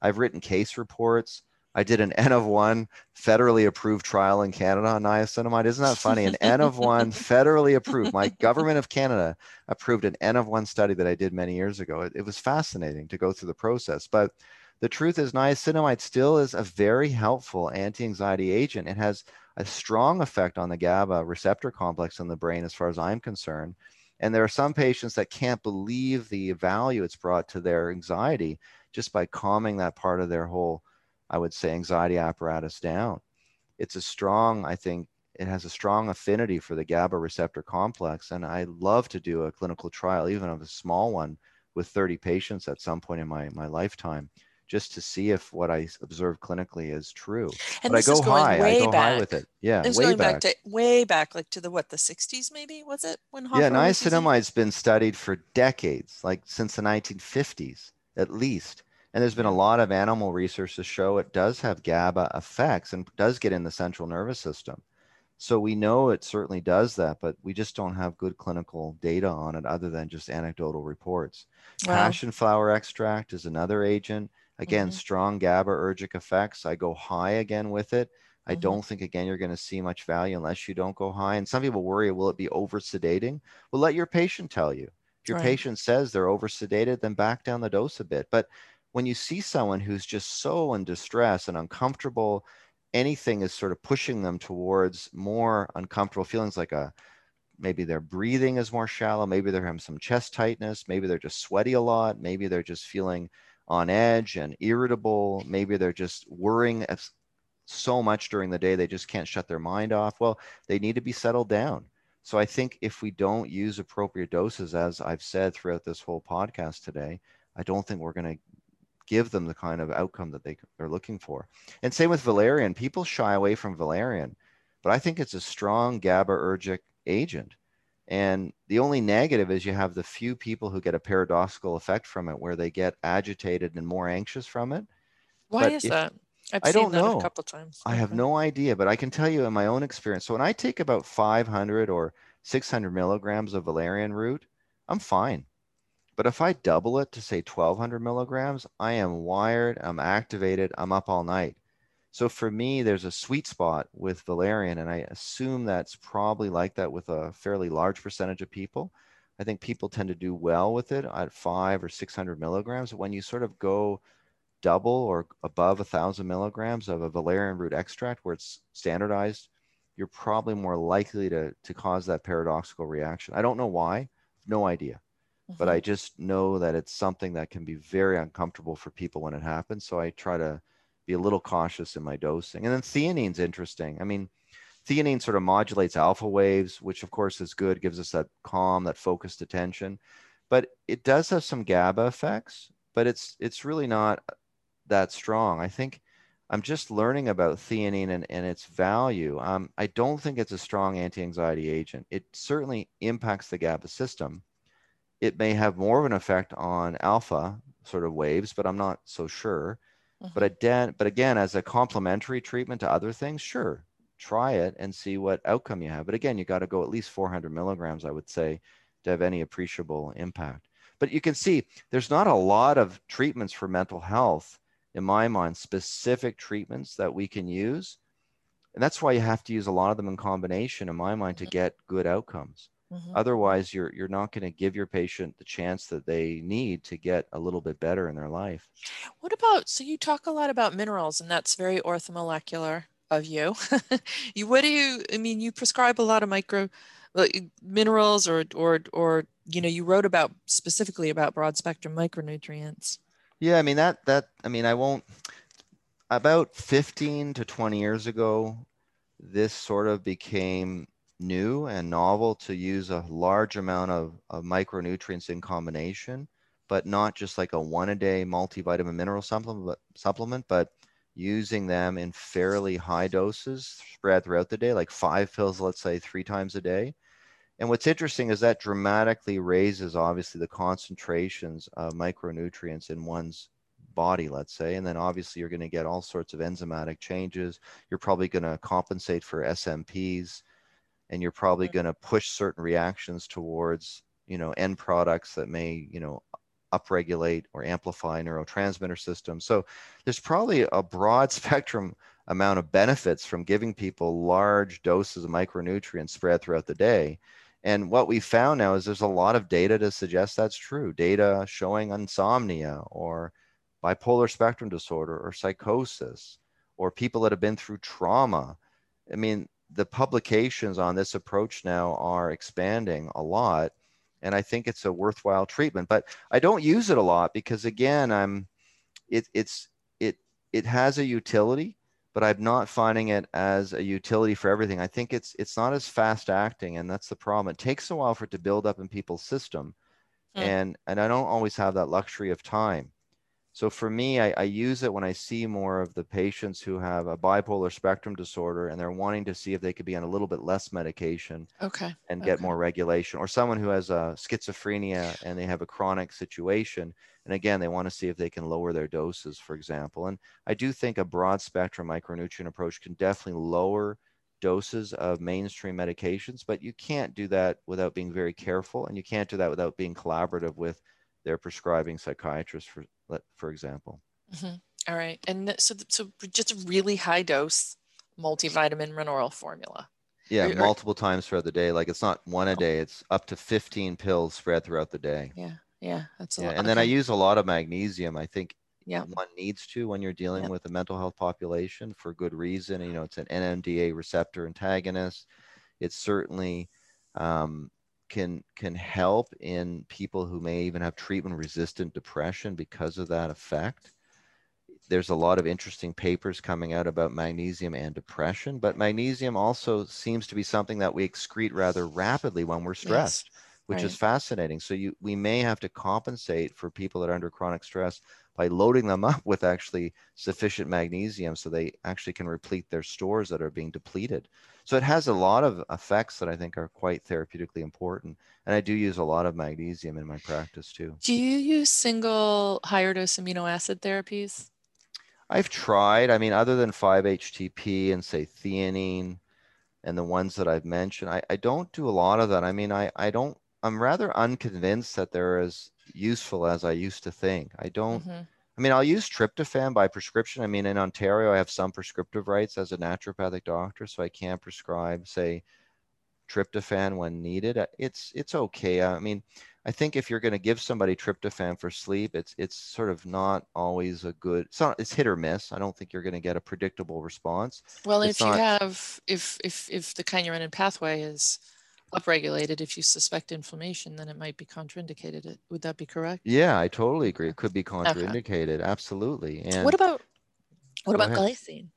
I've written case reports. I did an <laughs> N of one federally approved trial in Canada on niacinamide. Isn't that funny? An N of one <laughs> federally approved. My government of Canada approved an N of one study that I did many years ago. It, it was fascinating to go through the process. But the truth is, niacinamide still is a very helpful anti anxiety agent. It has a strong effect on the GABA receptor complex in the brain, as far as I'm concerned. And there are some patients that can't believe the value it's brought to their anxiety just by calming that part of their whole, I would say, anxiety apparatus down. It's a strong, I think, it has a strong affinity for the GABA receptor complex. And I love to do a clinical trial, even of a small one, with 30 patients at some point in my, my lifetime, just to see if what I observe clinically is true. And but I go high. I go back. high with it. Yeah, This way going back. back. to way back, like to the what the 60s, maybe was it when Hoffer Yeah, was using it? niacinamide's been studied for decades, like since the 1950s at least. And there's been a lot of animal research to show it does have GABA effects and does get in the central nervous system. So we know it certainly does that, but we just don't have good clinical data on it other than just anecdotal reports. Wow. Passion flower extract is another agent. Again, Mhm. strong GABAergic effects. I go high again with it. I Mhm. don't think again you're going to see much value unless you don't go high. And some people worry, will it be over sedating? Well, let your patient tell you. If your Right. patient says they're over sedated, then back down the dose a bit. But when you see someone who's just so in distress and uncomfortable, anything is sort of pushing them towards more uncomfortable feelings like a maybe their breathing is more shallow, maybe they're having some chest tightness, maybe they're just sweaty a lot, maybe they're just feeling on edge and irritable, maybe they're just worrying so much during the day they just can't shut their mind off. Well, they need to be settled down. So I think if we don't use appropriate doses, as I've said throughout this whole podcast today, I don't think we're going to give them the kind of outcome that they are looking for. And same with valerian. People shy away from valerian, but I think it's a strong GABAergic agent. And the only negative is you have the few people who get a paradoxical effect from it where they get agitated and more anxious from it. Why but is if- that? I've I seen don't that know. a couple times. I have no idea, but I can tell you in my own experience. So when I take about 500 or 600 milligrams of valerian root, I'm fine. But if I double it to say 1200 milligrams, I am wired, I'm activated, I'm up all night. So for me, there's a sweet spot with valerian, and I assume that's probably like that with a fairly large percentage of people. I think people tend to do well with it at five or 600 milligrams. When you sort of go double or above a thousand milligrams of a valerian root extract where it's standardized, you're probably more likely to, to cause that paradoxical reaction. I don't know why, no idea. Mm-hmm. But I just know that it's something that can be very uncomfortable for people when it happens. So I try to be a little cautious in my dosing. And then theanine's interesting. I mean, theanine sort of modulates alpha waves, which of course is good, gives us that calm, that focused attention. But it does have some GABA effects, but it's it's really not that strong. I think I'm just learning about theanine and, and its value. Um, I don't think it's a strong anti-anxiety agent. It certainly impacts the GABA system. It may have more of an effect on alpha sort of waves, but I'm not so sure. Mm-hmm. But again, but again, as a complementary treatment to other things, sure, try it and see what outcome you have. But again, you got to go at least 400 milligrams, I would say, to have any appreciable impact. But you can see there's not a lot of treatments for mental health in my mind, specific treatments that we can use. And that's why you have to use a lot of them in combination, in my mind, to get good outcomes. Mm-hmm. Otherwise, you're you're not going to give your patient the chance that they need to get a little bit better in their life. What about so you talk a lot about minerals, and that's very orthomolecular of you. <laughs> you what do you? I mean, you prescribe a lot of micro minerals, or or or you know, you wrote about specifically about broad spectrum micronutrients. Yeah, I mean that that I mean I won't about 15 to 20 years ago this sort of became new and novel to use a large amount of, of micronutrients in combination, but not just like a one a day multivitamin mineral supplement, but, supplement, but using them in fairly high doses spread throughout the day, like five pills, let's say three times a day. And what's interesting is that dramatically raises obviously the concentrations of micronutrients in one's body, let's say. And then obviously you're going to get all sorts of enzymatic changes. You're probably going to compensate for SNPs and you're probably mm-hmm. going to push certain reactions towards, you know, end products that may, you know, upregulate or amplify neurotransmitter systems. So there's probably a broad <laughs> spectrum amount of benefits from giving people large doses of micronutrients spread throughout the day. And what we found now is there's a lot of data to suggest that's true. Data showing insomnia or bipolar spectrum disorder or psychosis or people that have been through trauma. I mean, the publications on this approach now are expanding a lot. And I think it's a worthwhile treatment, but I don't use it a lot because again, I'm it, it's it it has a utility but I'm not finding it as a utility for everything. I think it's it's not as fast acting, and that's the problem. It takes a while for it to build up in people's system, mm. and and I don't always have that luxury of time. So for me, I, I, use it when I see more of the patients who have a bipolar spectrum disorder and they're wanting to see if they could be on a little bit less medication okay. and get okay. more regulation, or someone who has a schizophrenia and they have a chronic situation. And again, they want to see if they can lower their doses, for example. And I do think a broad spectrum micronutrient approach can definitely lower doses of mainstream medications, but you can't do that without being very careful. And you can't do that without being collaborative with their prescribing psychiatrist, for, for example. Mm-hmm. All right. And so, so just a really high dose multivitamin mineral formula. Yeah, or, multiple times throughout the day. Like it's not one a oh. day, it's up to 15 pills spread throughout the day. Yeah. Yeah. That's a yeah, lot. And okay. then I use a lot of magnesium. I think yeah. one needs to when you're dealing yep. with a mental health population for good reason. You know, it's an NMDA receptor antagonist. It's certainly um, can can help in people who may even have treatment resistant depression because of that effect. There's a lot of interesting papers coming out about magnesium and depression but magnesium also seems to be something that we excrete rather rapidly when we're stressed yes, which right. is fascinating. So you we may have to compensate for people that are under chronic stress by loading them up with actually sufficient magnesium so they actually can replete their stores that are being depleted so it has a lot of effects that I think are quite therapeutically important. And I do use a lot of magnesium in my practice too. Do you use single higher dose amino acid therapies? I've tried. I mean, other than 5-HTP and say theanine and the ones that I've mentioned, I, I don't do a lot of that. I mean, I, I don't, I'm rather unconvinced that they're as useful as I used to think. I don't, mm-hmm. I mean, I'll use tryptophan by prescription. I mean, in Ontario, I have some prescriptive rights as a naturopathic doctor, so I can prescribe, say, tryptophan when needed. Uh, it's it's okay. I mean, I think if you're going to give somebody tryptophan for sleep, it's it's sort of not always a good. It's not. It's hit or miss. I don't think you're going to get a predictable response. Well, It's if you have, if, if, if the kynurenine pathway is upregulated, if you suspect inflammation, then it might be contraindicated. Would that be correct? Yeah, I totally agree. It could be contraindicated. Absolutely. And What about, what about ahead. glycine?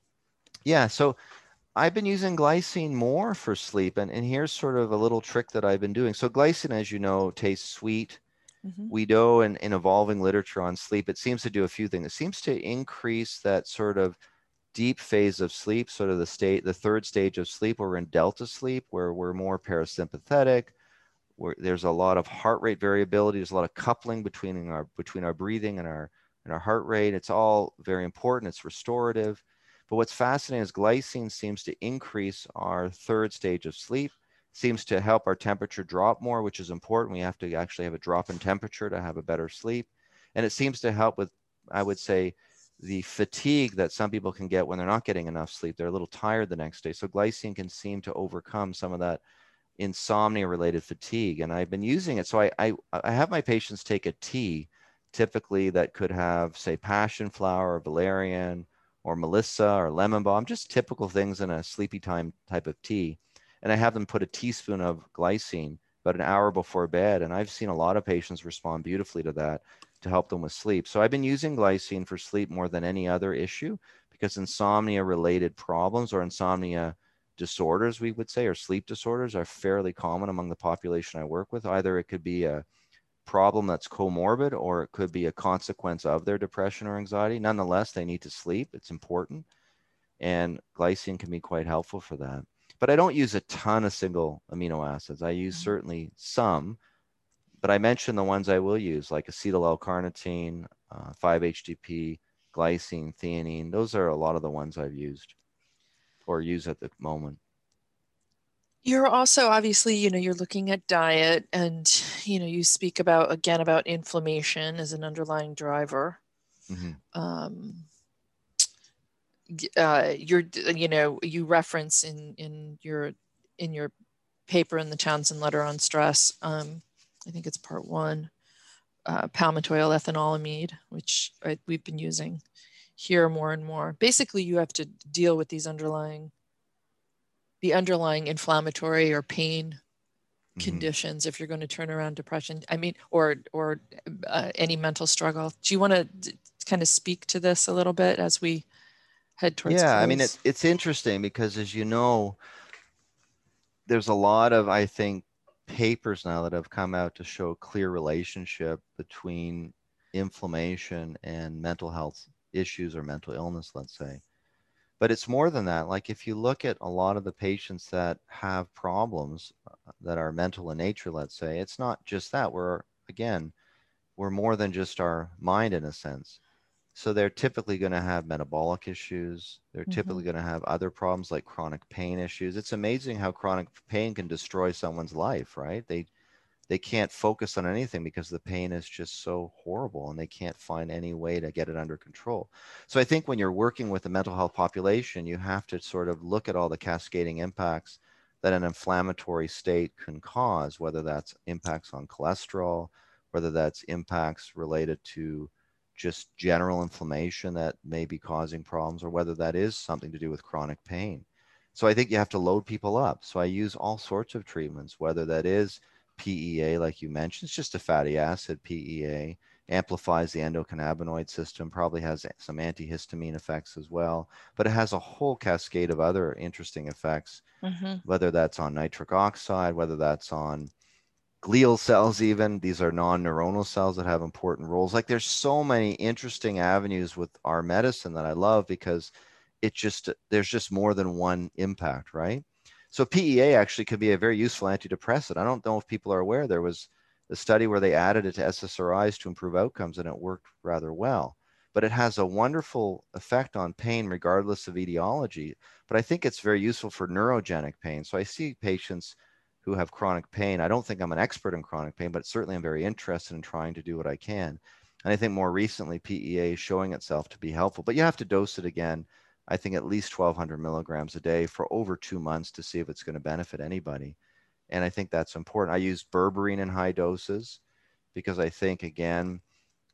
Yeah, so I've been using glycine more for sleep, and, and here's sort of a little trick that I've been doing. So glycine, as you know, tastes sweet. Mhm. We know in, in evolving literature on sleep, it seems to do a few things. It seems to increase that sort of deep phase of sleep, sort of the state, the third stage of sleep, where we're in delta sleep, where we're more parasympathetic, where there's a lot of heart rate variability, there's a lot of coupling between our between our breathing and our and our heart rate. It's all very important. It's restorative. But what's fascinating is glycine seems to increase our third stage of sleep, seems to help our temperature drop more, which is important. We have to actually have a drop in temperature to have a better sleep. And it seems to help with, I would say, the fatigue that some people can get when they're not getting enough sleep. They're a little tired the next day. So glycine can seem to overcome some of that insomnia related fatigue. And I've been using it. So I, I, I have my patients take a tea typically that could have, say, passion flower or valerian or melissa or lemon balm, just typical things in a sleepy time type of tea. And I have them put a teaspoon of glycine about an hour before bed. And I've seen a lot of patients respond beautifully to that to help them with sleep. So I've been using glycine for sleep more than any other issue because insomnia related problems or insomnia disorders, we would say, or sleep disorders are fairly common among the population I work with. Either it could be a problem that's comorbid or it could be a consequence of their depression or anxiety. Nonetheless, they need to sleep. It's important. And glycine can be quite helpful for that. But I don't use a ton of single amino acids. I use Mhm. certainly some, but I mentioned the ones I will use, like acetyl L-carnitine, uh, 5-HTP, glycine, theanine. Those are a lot of the ones I've used or use at the moment. You're also obviously, you know, you're looking at diet and, you know, you speak about, again, about inflammation as an underlying driver. Mhm. um, uh, you're you know you reference in in your in your paper in the Townsend letter on stress. Um, I think it's part one. Uh, palmitoyl ethanolamide, which I, we've been using here more and more. Basically, you have to deal with these underlying the underlying inflammatory or pain Mhm. conditions if you're going to turn around depression i mean or or uh, any mental struggle do you want to d- kind of speak to this a little bit as we head towards yeah i mean close? it's it's interesting because as you know there's a lot of i think papers now that have come out to show clear relationship between inflammation and mental health issues or mental illness let's say. But it's more than that. Like if you look at a lot of the patients that have problems uh, that are mental in nature let's say it's not just that. We're again we're more than just our mind in a sense so they're typically going to have metabolic issues. They're typically mm-hmm. going to have other problems like chronic pain issues. It's amazing how chronic pain can destroy someone's life, right? They they can't focus on anything because the pain is just so horrible and they can't find any way to get it under control. So I think when you're working with a mental health population, you have to sort of look at all the cascading impacts that an inflammatory state can cause, whether that's impacts on cholesterol, whether that's impacts related to just general inflammation that may be causing problems, or whether that is something to do with chronic pain. So I think you have to load people up. So I use all sorts of treatments, whether that is PEA, like you mentioned, it's just a fatty acid, PEA, amplifies the endocannabinoid system, probably has some antihistamine effects as well, but it has a whole cascade of other interesting effects, Mhm. whether that's on nitric oxide, whether that's on glial cells even these are non-neuronal cells that have important roles. Like there's so many interesting avenues with our medicine that i love because it just there's just more than one impact right? So PEA actually could be a very useful antidepressant. I don't know if people are aware there was a study where they added it to ssris to improve outcomes and it worked rather well. But it has a wonderful effect on pain regardless of etiology but i think it's very useful for neurogenic pain. So i see patients who have chronic pain. I don't think I'm an expert in chronic pain, but certainly I'm very interested in trying to do what I can. And I think more recently, PEA is showing itself to be helpful, but you have to dose it again. I think at least 1200 milligrams a day for over two months to see if it's going to benefit anybody. And I think that's important. I use berberine in high doses because I think, again,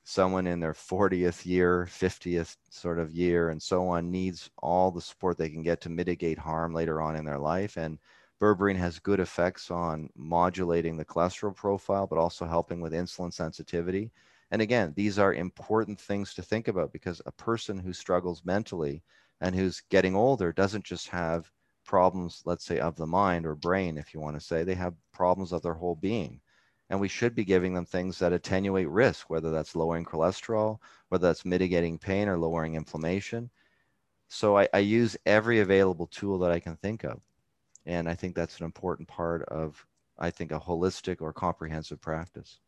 someone in their 40th year, 50th sort of year, and so on needs all the support they can get to mitigate harm later on in their life. And berberine has good effects on modulating the cholesterol profile, but also helping with insulin sensitivity. And again, these are important things to think about because a person who struggles mentally and who's getting older doesn't just have problems, let's say, of the mind or brain, if you want to say, they have problems of their whole being. And we should be giving them things that attenuate risk, whether that's lowering cholesterol, whether that's mitigating pain or lowering inflammation. So I, I use every available tool that I can think of. And I think that's an important part of, I think, a holistic or comprehensive practice.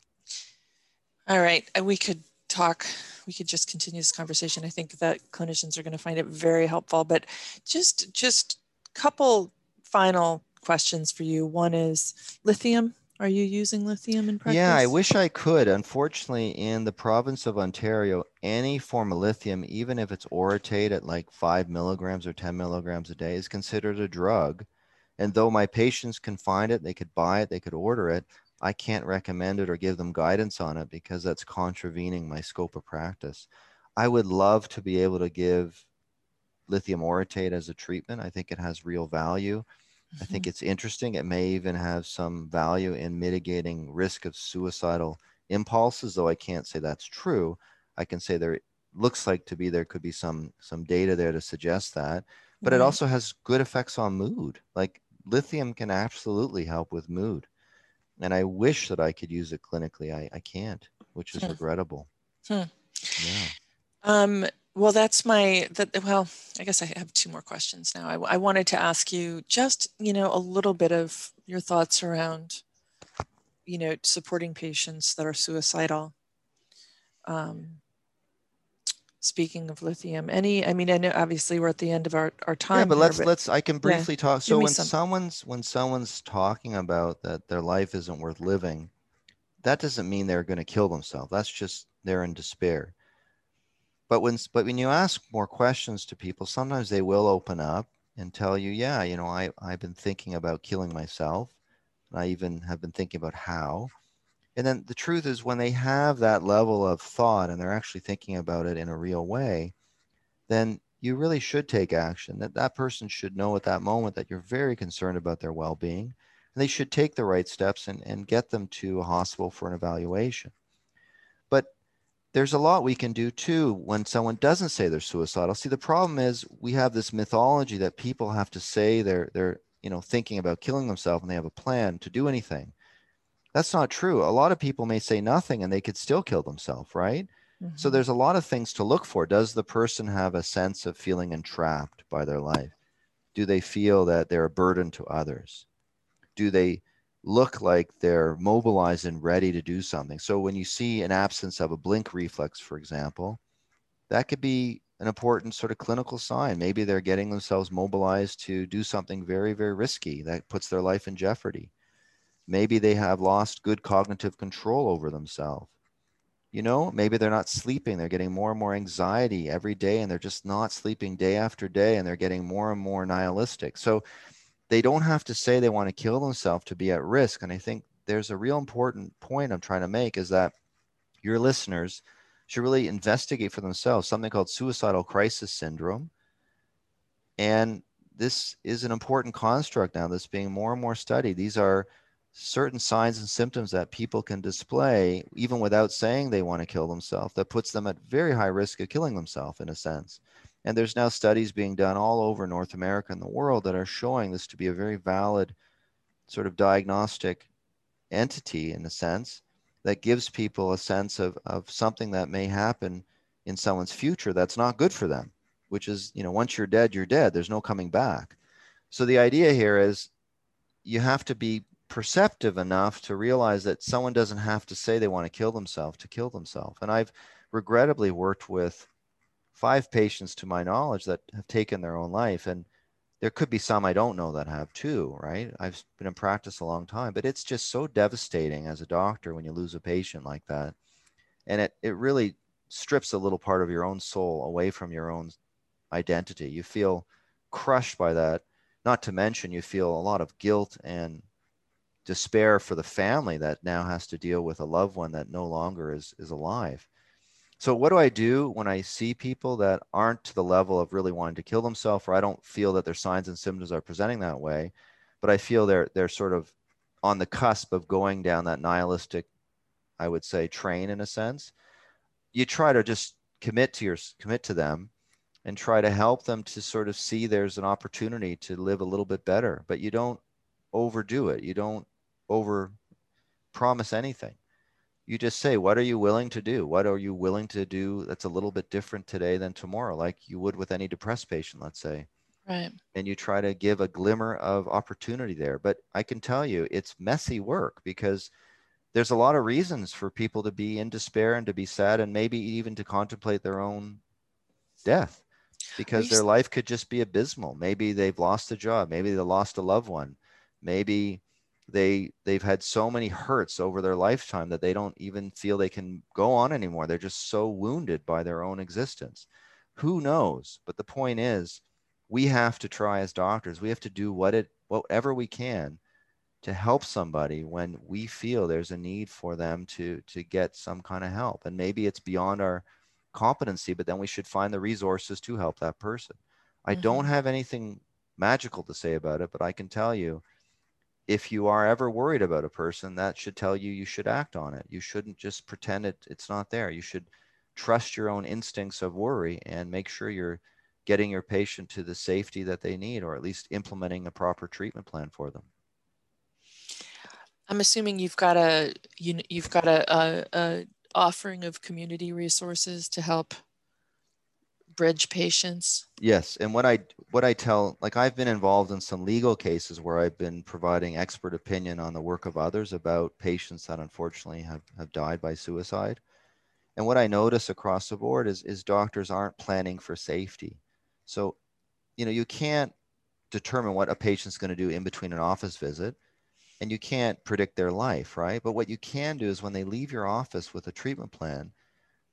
All right. We could talk, we could just continue this conversation. I think that clinicians are going to find it very helpful, but just, just couple final questions for you. One is lithium. Are you using lithium in practice? Yeah, I wish I could. Unfortunately, in the province of Ontario, any form of lithium, even if it's orotate at like five milligrams or 10 milligrams a day, is considered a drug. And though my patients can find it, they could buy it, they could order it, I can't recommend it or give them guidance on it because that's contravening my scope of practice. I would love to be able to give lithium orotate as a treatment. I think it has real value. Mm-hmm. I think mm-hmm. it's interesting. It may even have some value in mitigating risk of suicidal impulses, though I can't say that's true. I can say there looks like to be there could be some some data there to suggest that. But mm-hmm. it also has good effects on mood. Like lithium can absolutely help with mood and I wish that I could use it clinically. I, I can't, which is hmm. regrettable. Hmm. Yeah. Um, well, that's my that. Well, I guess I have two more questions now. I, I wanted to ask you just you know a little bit of your thoughts around you know supporting patients that are suicidal. Um, speaking of lithium any i mean i know obviously we're at the end of our, our time yeah but here, let's but, let's i can briefly yeah, talk so when some. someone's when someone's talking about that their life isn't worth living that doesn't mean they're going to kill themselves that's just they're in despair but when but when you ask more questions to people sometimes they will open up and tell you yeah you know i i've been thinking about killing myself and i even have been thinking about how and then the truth is, when they have that level of thought and they're actually thinking about it in a real way, then you really should take action. That that person should know at that moment that you're very concerned about their well-being, and they should take the right steps and, and get them to a hospital for an evaluation. But there's a lot we can do too when someone doesn't say they're suicidal. See, the problem is we have this mythology that people have to say they're they're you know thinking about killing themselves and they have a plan to do anything. That's not true. A lot of people may say nothing and they could still kill themselves, right? Mm-hmm. So there's a lot of things to look for. Does the person have a sense of feeling entrapped by their life? Do they feel that they're a burden to others? Do they look like they're mobilized and ready to do something? So when you see an absence of a blink reflex, for example, that could be an important sort of clinical sign. Maybe they're getting themselves mobilized to do something very, very risky that puts their life in jeopardy Maybe they have lost good cognitive control over themselves. You know, maybe they're not sleeping. They're getting more and more anxiety every day and they're just not sleeping day after day and they're getting more and more nihilistic. So they don't have to say they want to kill themselves to be at risk. And I think there's a real important point I'm trying to make is that your listeners should really investigate for themselves something called suicidal crisis syndrome. And this is an important construct now that's being more and more studied. These are certain signs and symptoms that people can display even without saying they want to kill themselves that puts them at very high risk of killing themselves in a sense. And there's now studies being done all over north america and the world that are showing this to be a very valid sort of diagnostic entity in a sense that gives people a sense of, of something that may happen in someone's future that's not good for them which is you know once you're dead you're dead. There's no coming back. So the idea here is you have to be perceptive enough to realize that someone doesn't have to say they want to kill themselves to kill themselves. And I've regrettably worked with five patients to my knowledge that have taken their own life. And there could be some I don't know that have too, right? I've been in practice a long time, but it's just so devastating as a doctor when you lose a patient like that. and it it really strips a little part of your own soul away from your own identity. You feel crushed by that. Not to mention, you feel a lot of guilt and despair for the family that now has to deal with a loved one that no longer is, is alive. So, what do I do when I see people that aren't to the level of really wanting to kill themselves, or I don't feel that their signs and symptoms are presenting that way, but I feel they're they're sort of on the cusp of going down that nihilistic, I would say, train in a sense. You try to just commit to your commit to them and try to help them to sort of see there's an opportunity to live a little bit better but you don't overdo it you don't over promise anything you just say what are you willing to do what are you willing to do that's a little bit different today than tomorrow like you would with any depressed patient let's say right and you try to give a glimmer of opportunity there but i can tell you it's messy work because there's a lot of reasons for people to be in despair and to be sad and maybe even to contemplate their own death because their life could just be abysmal. Maybe they've lost a job. Maybe they lost a loved one. Maybe they they've had so many hurts over their lifetime that they don't even feel they can go on anymore. They're just so wounded by their own existence. Who knows? But the point is, we have to try as doctors. We have to do what it whatever we can to help somebody when we feel there's a need for them to to get some kind of help. And maybe it's beyond our competency, but then we should find the resources to help that person. I mm-hmm. don't have anything magical to say about it, but I can tell you if you are ever worried about a person, that should tell you you should act on it. You shouldn't just pretend it, it's not there. You should trust your own instincts of worry and make sure you're getting your patient to the safety that they need or at least implementing a proper treatment plan for them. I'm assuming you've got a you, you've got a, a, a offering of community resources to help bridge patients? Yes and what i what i tell like i've been involved in some legal cases where i've been providing expert opinion on the work of others about patients that unfortunately have, have died by suicide. And what i notice across the board is is doctors aren't planning for safety. So you know you can't determine what a patient's going to do in between an office visit and you can't predict their life, right? But what you can do is when they leave your office with a treatment plan,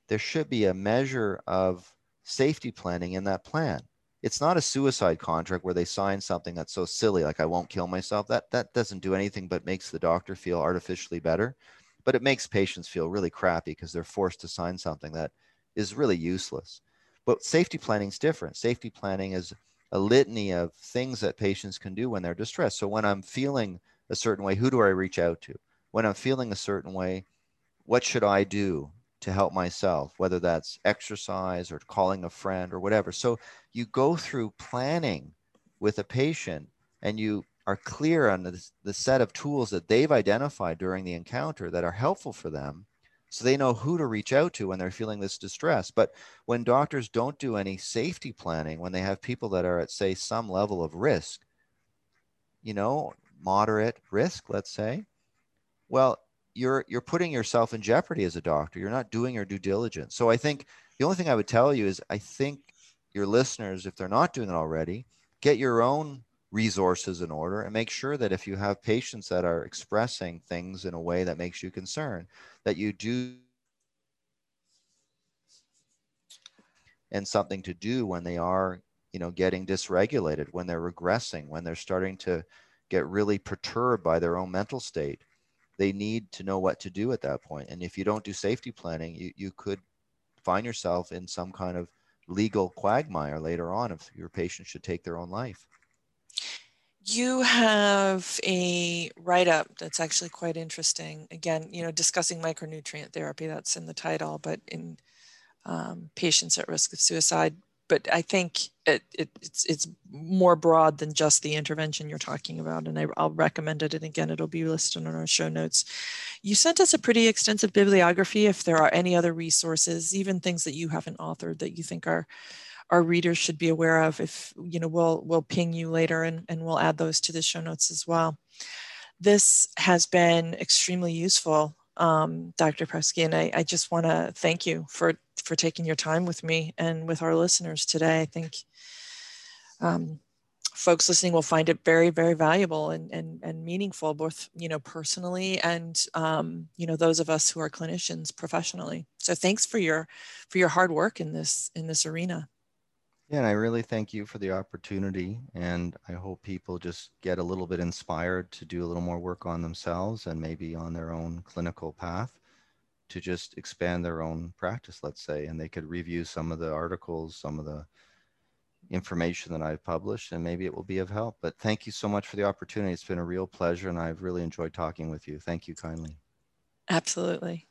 there should be a measure of safety planning in that plan. It's not a suicide contract where they sign something that's so silly, like I won't kill myself. That that doesn't do anything but makes the doctor feel artificially better. But it makes patients feel really crappy because they're forced to sign something that is really useless. But safety planning is different. Safety planning is a litany of things that patients can do when they're distressed. So when I'm feeling a certain way, who do I reach out to? When I'm feeling a certain way, what should I do to help myself, whether that's exercise or calling a friend or whatever. So you go through planning with a patient and you are clear on the, the set of tools that they've identified during the encounter that are helpful for them so they know who to reach out to when they're feeling this distress. But when doctors don't do any safety planning, when they have people that are at, say, some level of risk, you know, moderate risk, let's say, well, you're you're putting yourself in jeopardy as a doctor. You're not doing your due diligence. So I think the only thing I would tell you is I think your listeners, if they're not doing it already, get your own resources in order and make sure that if you have patients that are expressing things in a way that makes you concerned, that you do and something to do when they are, you know, getting dysregulated, when they're regressing, when they're starting to get really perturbed by their own mental state, they need to know what to do at that point. And if you don't do safety planning, you, you could find yourself in some kind of legal quagmire later on if your patient should take their own life. You have a write up that's actually quite interesting. Again, you know, discussing micronutrient therapy, that's in the title, but in um, patients at risk of suicide but I think it, it, it's it's more broad than just the intervention you're talking about, and I, will recommend it. And again, it'll be listed on our show notes. You sent us a pretty extensive bibliography. If there are any other resources, even things that you haven't authored that you think our our readers should be aware of, if you know, we'll we'll ping you later, and and we'll add those to the show notes as well. This has been extremely useful um, Dr. Prousky, and I, I just want to thank you for for taking your time with me and with our listeners today. I think um, folks listening will find it very, very valuable and, and, and meaningful, both, you know, personally and, um, you know, those of us who are clinicians professionally. So thanks for your, for your hard work in this, in this arena. Yeah, and I really thank you for the opportunity. And I hope people just get a little bit inspired to do a little more work on themselves and maybe on their own clinical path to just expand their own practice, let's say. And they could review some of the articles, some of the information that I've published, and maybe it will be of help. But thank you so much for the opportunity. It's been a real pleasure, and I've really enjoyed talking with you. Thank you kindly. Absolutely.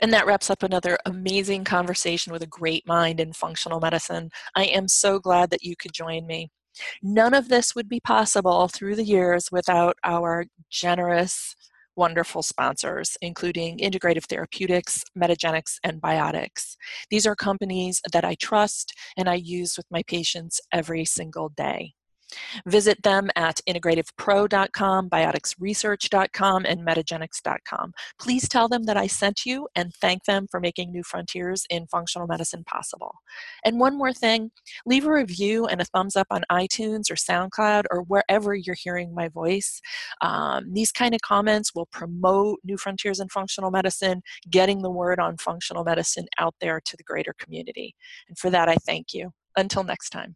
And that wraps up another amazing conversation with a great mind in functional medicine. I am so glad that you could join me. None of this would be possible through the years without our generous, wonderful sponsors, including Integrative Therapeutics, Metagenics, and Biotics. These are companies that I trust and I use with my patients every single day. Visit them at integrativepro.com, bioticsresearch.com, and metagenics.com. Please tell them that I sent you and thank them for making New Frontiers in Functional Medicine possible. And one more thing leave a review and a thumbs up on iTunes or SoundCloud or wherever you're hearing my voice. Um, these kind of comments will promote New Frontiers in Functional Medicine, getting the word on functional medicine out there to the greater community. And for that, I thank you. Until next time.